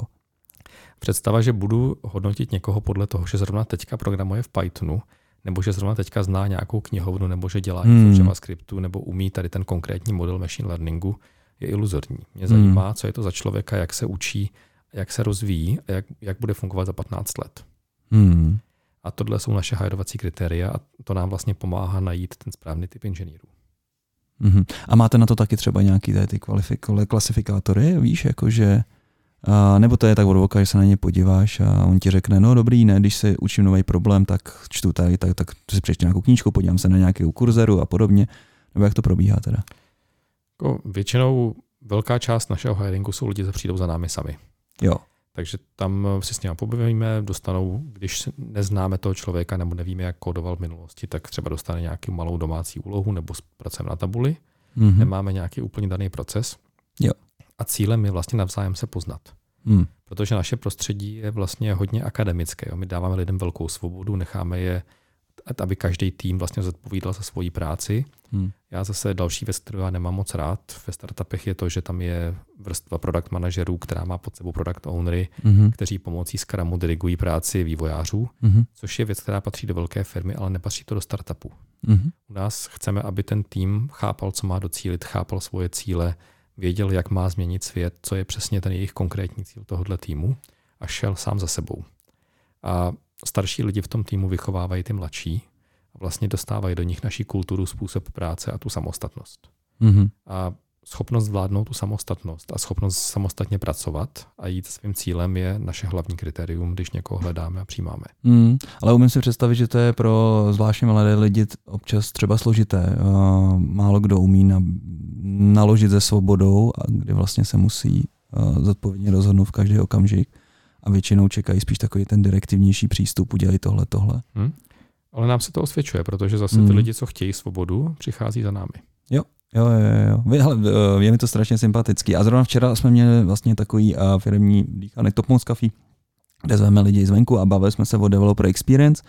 Představa, že budu hodnotit někoho podle toho, že zrovna teďka programuje v Pythonu, nebo že zrovna teďka zná nějakou knihovnu, nebo že dělá hmm. něco v JavaScriptu, nebo umí tady ten konkrétní model machine learningu, je iluzorní. Mě zajímá, hmm. co je to za člověka, jak se učí, jak se rozvíjí a jak, jak bude fungovat za 15 let. Hmm. A tohle jsou naše hajrovací kritéria a to nám vlastně pomáhá najít ten správný typ inženýrů. Mm-hmm. A máte na to taky třeba nějaký ty klasifikátory, víš, jakože A nebo to je tak od že se na ně podíváš a on ti řekne, no dobrý, ne, když se učím nový problém, tak čtu tady, tak, tak si přečtu nějakou knížku, podívám se na nějakou kurzeru a podobně. Nebo jak to probíhá teda? Jako většinou velká část našeho hiringu jsou lidi, co přijdou za námi sami. Jo. Takže tam si s ním pobavíme, dostanou, když neznáme toho člověka nebo nevíme, jak kódoval v minulosti, tak třeba dostane nějakou malou domácí úlohu nebo pracujeme na tabuli. Mm-hmm. Nemáme nějaký úplně daný proces. Jo. A cílem je vlastně navzájem se poznat. Mm. Protože naše prostředí je vlastně hodně akademické. Jo. My dáváme lidem velkou svobodu, necháme je aby každý tým vlastně zodpovídal za svoji práci. Hmm. Já zase další věc, kterou já nemám moc rád ve startupech, je to, že tam je vrstva product manažerů, která má pod sebou product ownery, hmm. kteří pomocí Scrumu dirigují práci vývojářů, hmm. což je věc, která patří do velké firmy, ale nepatří to do startupu. Hmm. U nás chceme, aby ten tým chápal, co má docílit, chápal svoje cíle, věděl, jak má změnit svět, co je přesně ten jejich konkrétní cíl tohohle týmu a šel sám za sebou. A starší lidi v tom týmu vychovávají ty mladší a vlastně dostávají do nich naší kulturu, způsob práce a tu samostatnost. Mm-hmm. A schopnost zvládnout tu samostatnost a schopnost samostatně pracovat a jít svým cílem je naše hlavní kritérium, když někoho hledáme a přijímáme. Mm, ale umím si představit, že to je pro zvláštně mladé lidi občas třeba složité. Uh, málo kdo umí na, naložit se svobodou a kdy vlastně se musí uh, zodpovědně rozhodnout v každý okamžik a většinou čekají spíš takový ten direktivnější přístup, udělej tohle, tohle. Hmm. Ale nám se to osvědčuje, protože zase ty hmm. lidi, co chtějí svobodu, přichází za námi. Jo, jo, jo, jo. Vy, hele, je mi to strašně sympatický. A zrovna včera jsme měli vlastně takový uh, firmní dýchaný Top Mouse Coffee, kde zveme lidi zvenku a bavili jsme se o developer experience.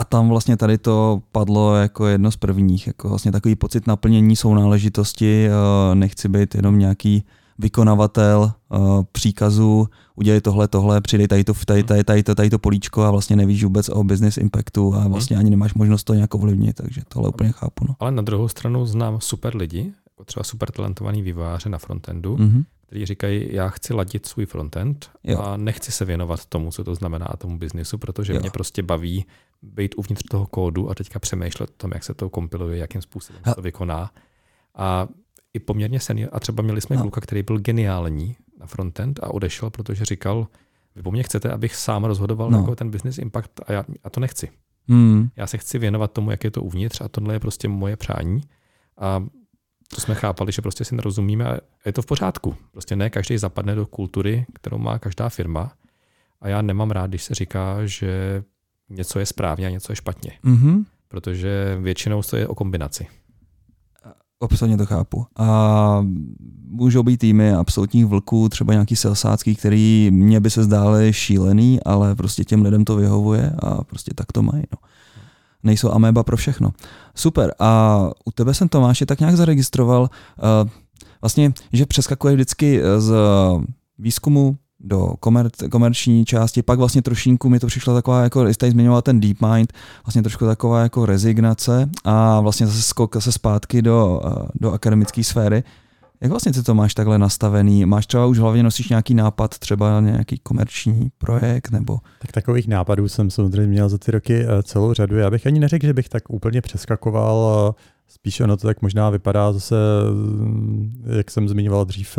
A tam vlastně tady to padlo jako jedno z prvních, jako vlastně takový pocit naplnění sounáležitosti, uh, nechci být jenom nějaký vykonavatel uh, příkazu, udělej tohle, tohle, přidej tady to, tady, tady, tady, to, tady to políčko a vlastně nevíš vůbec o business impactu a vlastně ani nemáš možnost to nějak ovlivnit, takže tohle úplně chápu. No. Ale na druhou stranu znám super lidi, jako třeba super talentovaný vývojáře na frontendu, mm-hmm. Kteří říkají, já chci ladit svůj frontend jo. a nechci se věnovat tomu, co to znamená tomu biznisu, protože jo. mě prostě baví být uvnitř toho kódu a teďka přemýšlet o tom, jak se to kompiluje, jakým způsobem ha. to vykoná. A i poměrně senior, a třeba měli jsme no. kluka, který byl geniální na frontend a odešel, protože říkal, vy po mně chcete, abych sám rozhodoval no. jako ten business impact a já a to nechci. Hmm. Já se chci věnovat tomu, jak je to uvnitř a tohle je prostě moje přání. A to jsme chápali, že prostě si nerozumíme a je to v pořádku. Prostě ne každý zapadne do kultury, kterou má každá firma. A já nemám rád, když se říká, že něco je správně a něco je špatně. Mm-hmm. Protože většinou to je o kombinaci. Absolutně to chápu. A můžou být týmy absolutních vlků, třeba nějaký selsácký, který mně by se zdály šílený, ale prostě těm lidem to vyhovuje a prostě tak to mají. No. Nejsou ameba pro všechno. Super. A u tebe jsem Tomáše tak nějak zaregistroval, uh, vlastně, že přeskakuje vždycky z výzkumu do komer, komerční části, pak vlastně trošinku mi to přišlo taková, jako jste zmiňoval ten deep mind, vlastně trošku taková jako rezignace a vlastně zase skok zase zpátky do, eh, do akademické sféry. Jak vlastně ty to máš takhle nastavený? Máš třeba už hlavně nosíš nějaký nápad, třeba nějaký komerční projekt nebo? Tak takových nápadů jsem samozřejmě měl za ty roky eh, celou řadu. Já bych ani neřekl, že bych tak úplně přeskakoval. Spíš ono to tak možná vypadá zase, mm, jak jsem zmiňoval dřív,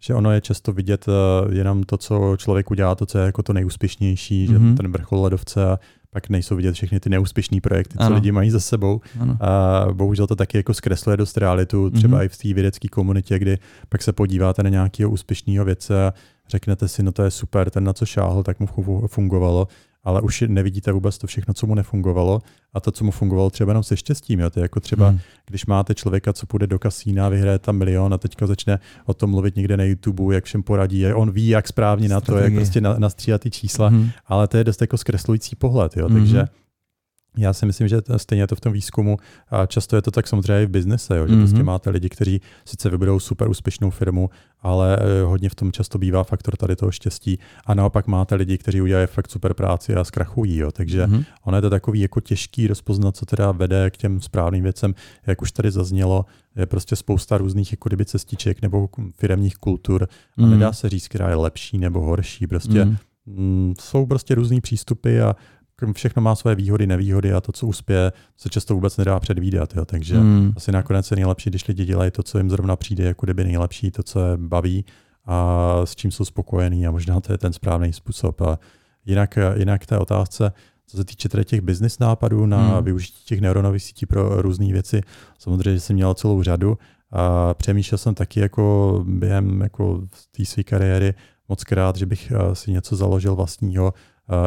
že ono je často vidět jenom to, co člověk udělá, to, co je jako to nejúspěšnější, mm-hmm. že mhm. ten vrchol ledovce pak nejsou vidět všechny ty neúspěšné projekty, co ano. lidi mají za sebou. Ano. A bohužel to taky jako zkresluje dost realitu, třeba mm-hmm. i v té vědecké komunitě, kdy pak se podíváte na nějakého úspěšného vědce a řeknete si, no to je super, ten na co šáhl, tak mu fungovalo ale už nevidíte vůbec to všechno, co mu nefungovalo a to, co mu fungovalo třeba jenom se štěstím. Jo? To je jako třeba, hmm. když máte člověka, co půjde do kasína, vyhraje tam milion a teďka začne o tom mluvit někde na YouTube, jak všem poradí, on ví, jak správně na to, jak prostě nastříhat ty čísla, hmm. ale to je dost jako zkreslující pohled. Jo? Hmm. Takže já si myslím, že stejně to v tom výzkumu, a často je to tak samozřejmě i v biznise, jo, že mm-hmm. prostě máte lidi, kteří sice vybudou super úspěšnou firmu, ale eh, hodně v tom často bývá faktor tady toho štěstí. A naopak máte lidi, kteří udělají fakt super práci a zkrachují. Jo. Takže mm-hmm. ono je to takový jako těžký rozpoznat, co teda vede k těm správným věcem. Jak už tady zaznělo, je prostě spousta různých jako kdyby cestiček nebo firemních kultur a mm-hmm. nedá se říct, která je lepší nebo horší. Prostě mm-hmm. Mm, jsou prostě různý přístupy a všechno má své výhody, nevýhody a to, co uspěje, se často vůbec nedá předvídat. Jo. Takže hmm. asi nakonec je nejlepší, když lidi dělají to, co jim zrovna přijde, jako kdyby nejlepší, to, co je baví a s čím jsou spokojení a možná to je ten správný způsob. A jinak, jinak té otázce, co se týče těch business nápadů na hmm. využití těch neuronových sítí pro různé věci, samozřejmě jsem měl celou řadu a přemýšlel jsem taky jako během jako té své kariéry moc krát, že bych eh, si něco založil vlastního.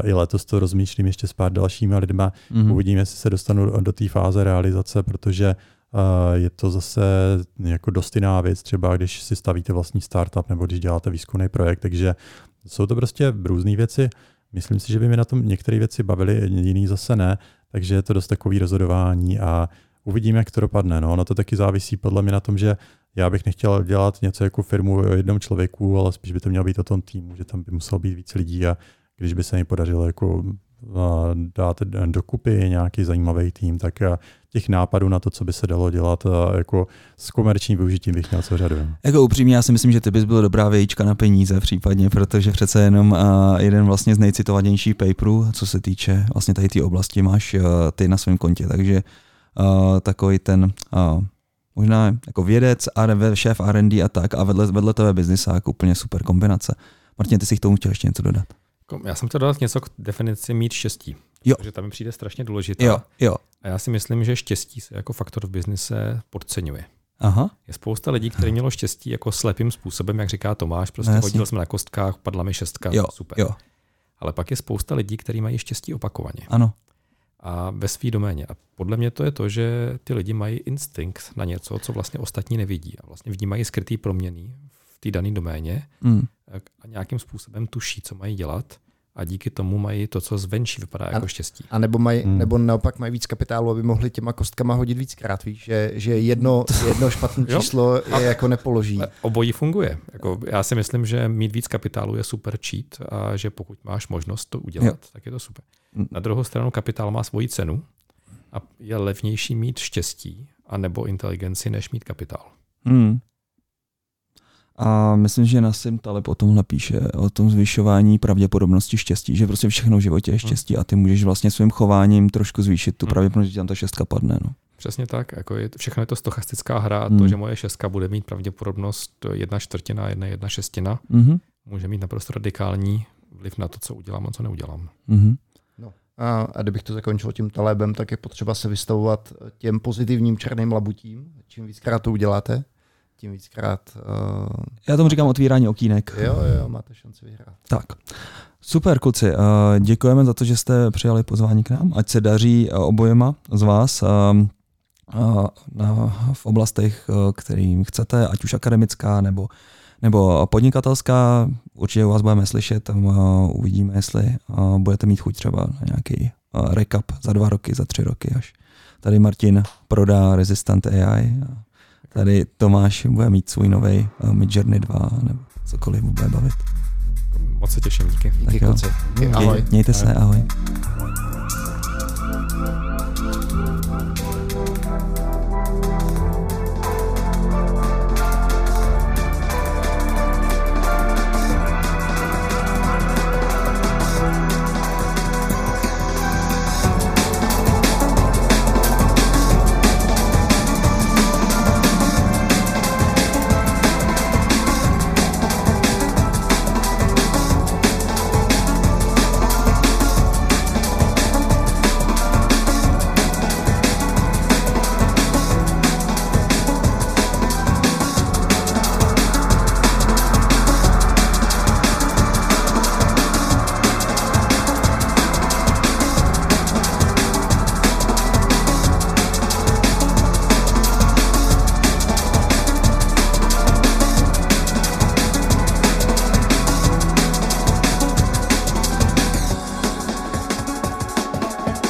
I letos to rozmýšlím ještě s pár dalšími lidma. Mm-hmm. Uvidíme, jestli se dostanu do té fáze realizace, protože je to zase jako dost jiná věc, třeba když si stavíte vlastní startup nebo když děláte výzkumný projekt, takže jsou to prostě různé věci. Myslím si, že by mi na tom některé věci bavily, jiný zase ne, takže je to dost takový rozhodování a uvidíme, jak to dopadne. No, ono to taky závisí podle mě na tom, že já bych nechtěl dělat něco jako firmu o jednom člověku, ale spíš by to mělo být o tom týmu, že tam by muselo být víc lidí a když by se mi podařilo jako dát dokupy nějaký zajímavý tým, tak těch nápadů na to, co by se dalo dělat jako s komerčním využitím bych měl co řadu. Jako upřímně, já si myslím, že ty bys byl dobrá vějíčka na peníze případně, protože přece jenom jeden vlastně z nejcitovanějších paperů, co se týče vlastně tady té oblasti, máš ty na svém kontě, takže takový ten možná jako vědec, šéf R&D a tak a vedle, vedle tebe biznisák, úplně super kombinace. Martin, ty si k tomu chtěl ještě něco dodat? Já jsem chtěl dodat něco k definici mít štěstí. Jo. Protože tam mi přijde strašně důležité. Jo, jo. A já si myslím, že štěstí se jako faktor v biznise podceňuje. Aha. Je spousta lidí, kteří mělo štěstí jako slepým způsobem, jak říká Tomáš, prostě no, hodil jsme na kostkách, padla mi šestka, jo, super. Jo. Ale pak je spousta lidí, kteří mají štěstí opakovaně. Ano. A ve své doméně. A podle mě to je to, že ty lidi mají instinkt na něco, co vlastně ostatní nevidí. A vlastně vnímají skrytý proměny v té dané doméně mm. a nějakým způsobem tuší, co mají dělat a díky tomu mají to, co zvenčí vypadá a, jako štěstí. A nebo, mají, hmm. nebo naopak mají víc kapitálu, aby mohli těma kostkama hodit víckrát, víš, že, že jedno, jedno špatné číslo je jako nepoloží. Obojí funguje. Jako já si myslím, že mít víc kapitálu je super cheat a že pokud máš možnost to udělat, jo. tak je to super. Hmm. Na druhou stranu kapitál má svoji cenu a je levnější mít štěstí a nebo inteligenci, než mít kapitál. Hmm. A myslím, že Nassim Taleb o tomhle píše, o tom zvyšování pravděpodobnosti štěstí, že prostě všechno v životě je štěstí a ty můžeš vlastně svým chováním trošku zvýšit tu hmm. pravděpodobnost, že tam ta šestka padne. No. Přesně tak, jako je, všechno je to stochastická hra, hmm. to, že moje šestka bude mít pravděpodobnost jedna čtvrtina, jedna jedna šestina, hmm. může mít naprosto radikální vliv na to, co udělám a co neudělám. Hmm. No. A, a kdybych to zakončil tím talébem, tak je potřeba se vystavovat těm pozitivním černým labutím. Čím víckrát to uděláte, tím víckrát. Uh... Já tomu říkám otvírání okýnek. Jo, jo, máte šanci vyhrát. Tak. Super, kluci. Uh, děkujeme za to, že jste přijali pozvání k nám. Ať se daří uh, obojema z vás na, v oblastech, kterým chcete, ať už akademická nebo, nebo podnikatelská. Určitě u vás budeme slyšet, uvidíme, jestli budete mít chuť třeba na nějaký recap za dva roky, za tři roky, až tady Martin prodá Resistant AI tady Tomáš bude mít svůj nový uh, eh, Midjourney 2 nebo cokoliv mu bude bavit. Moc se těším, díky. díky tak díky. Ahoj. Mějte ahoj. se, ahoj. ahoj.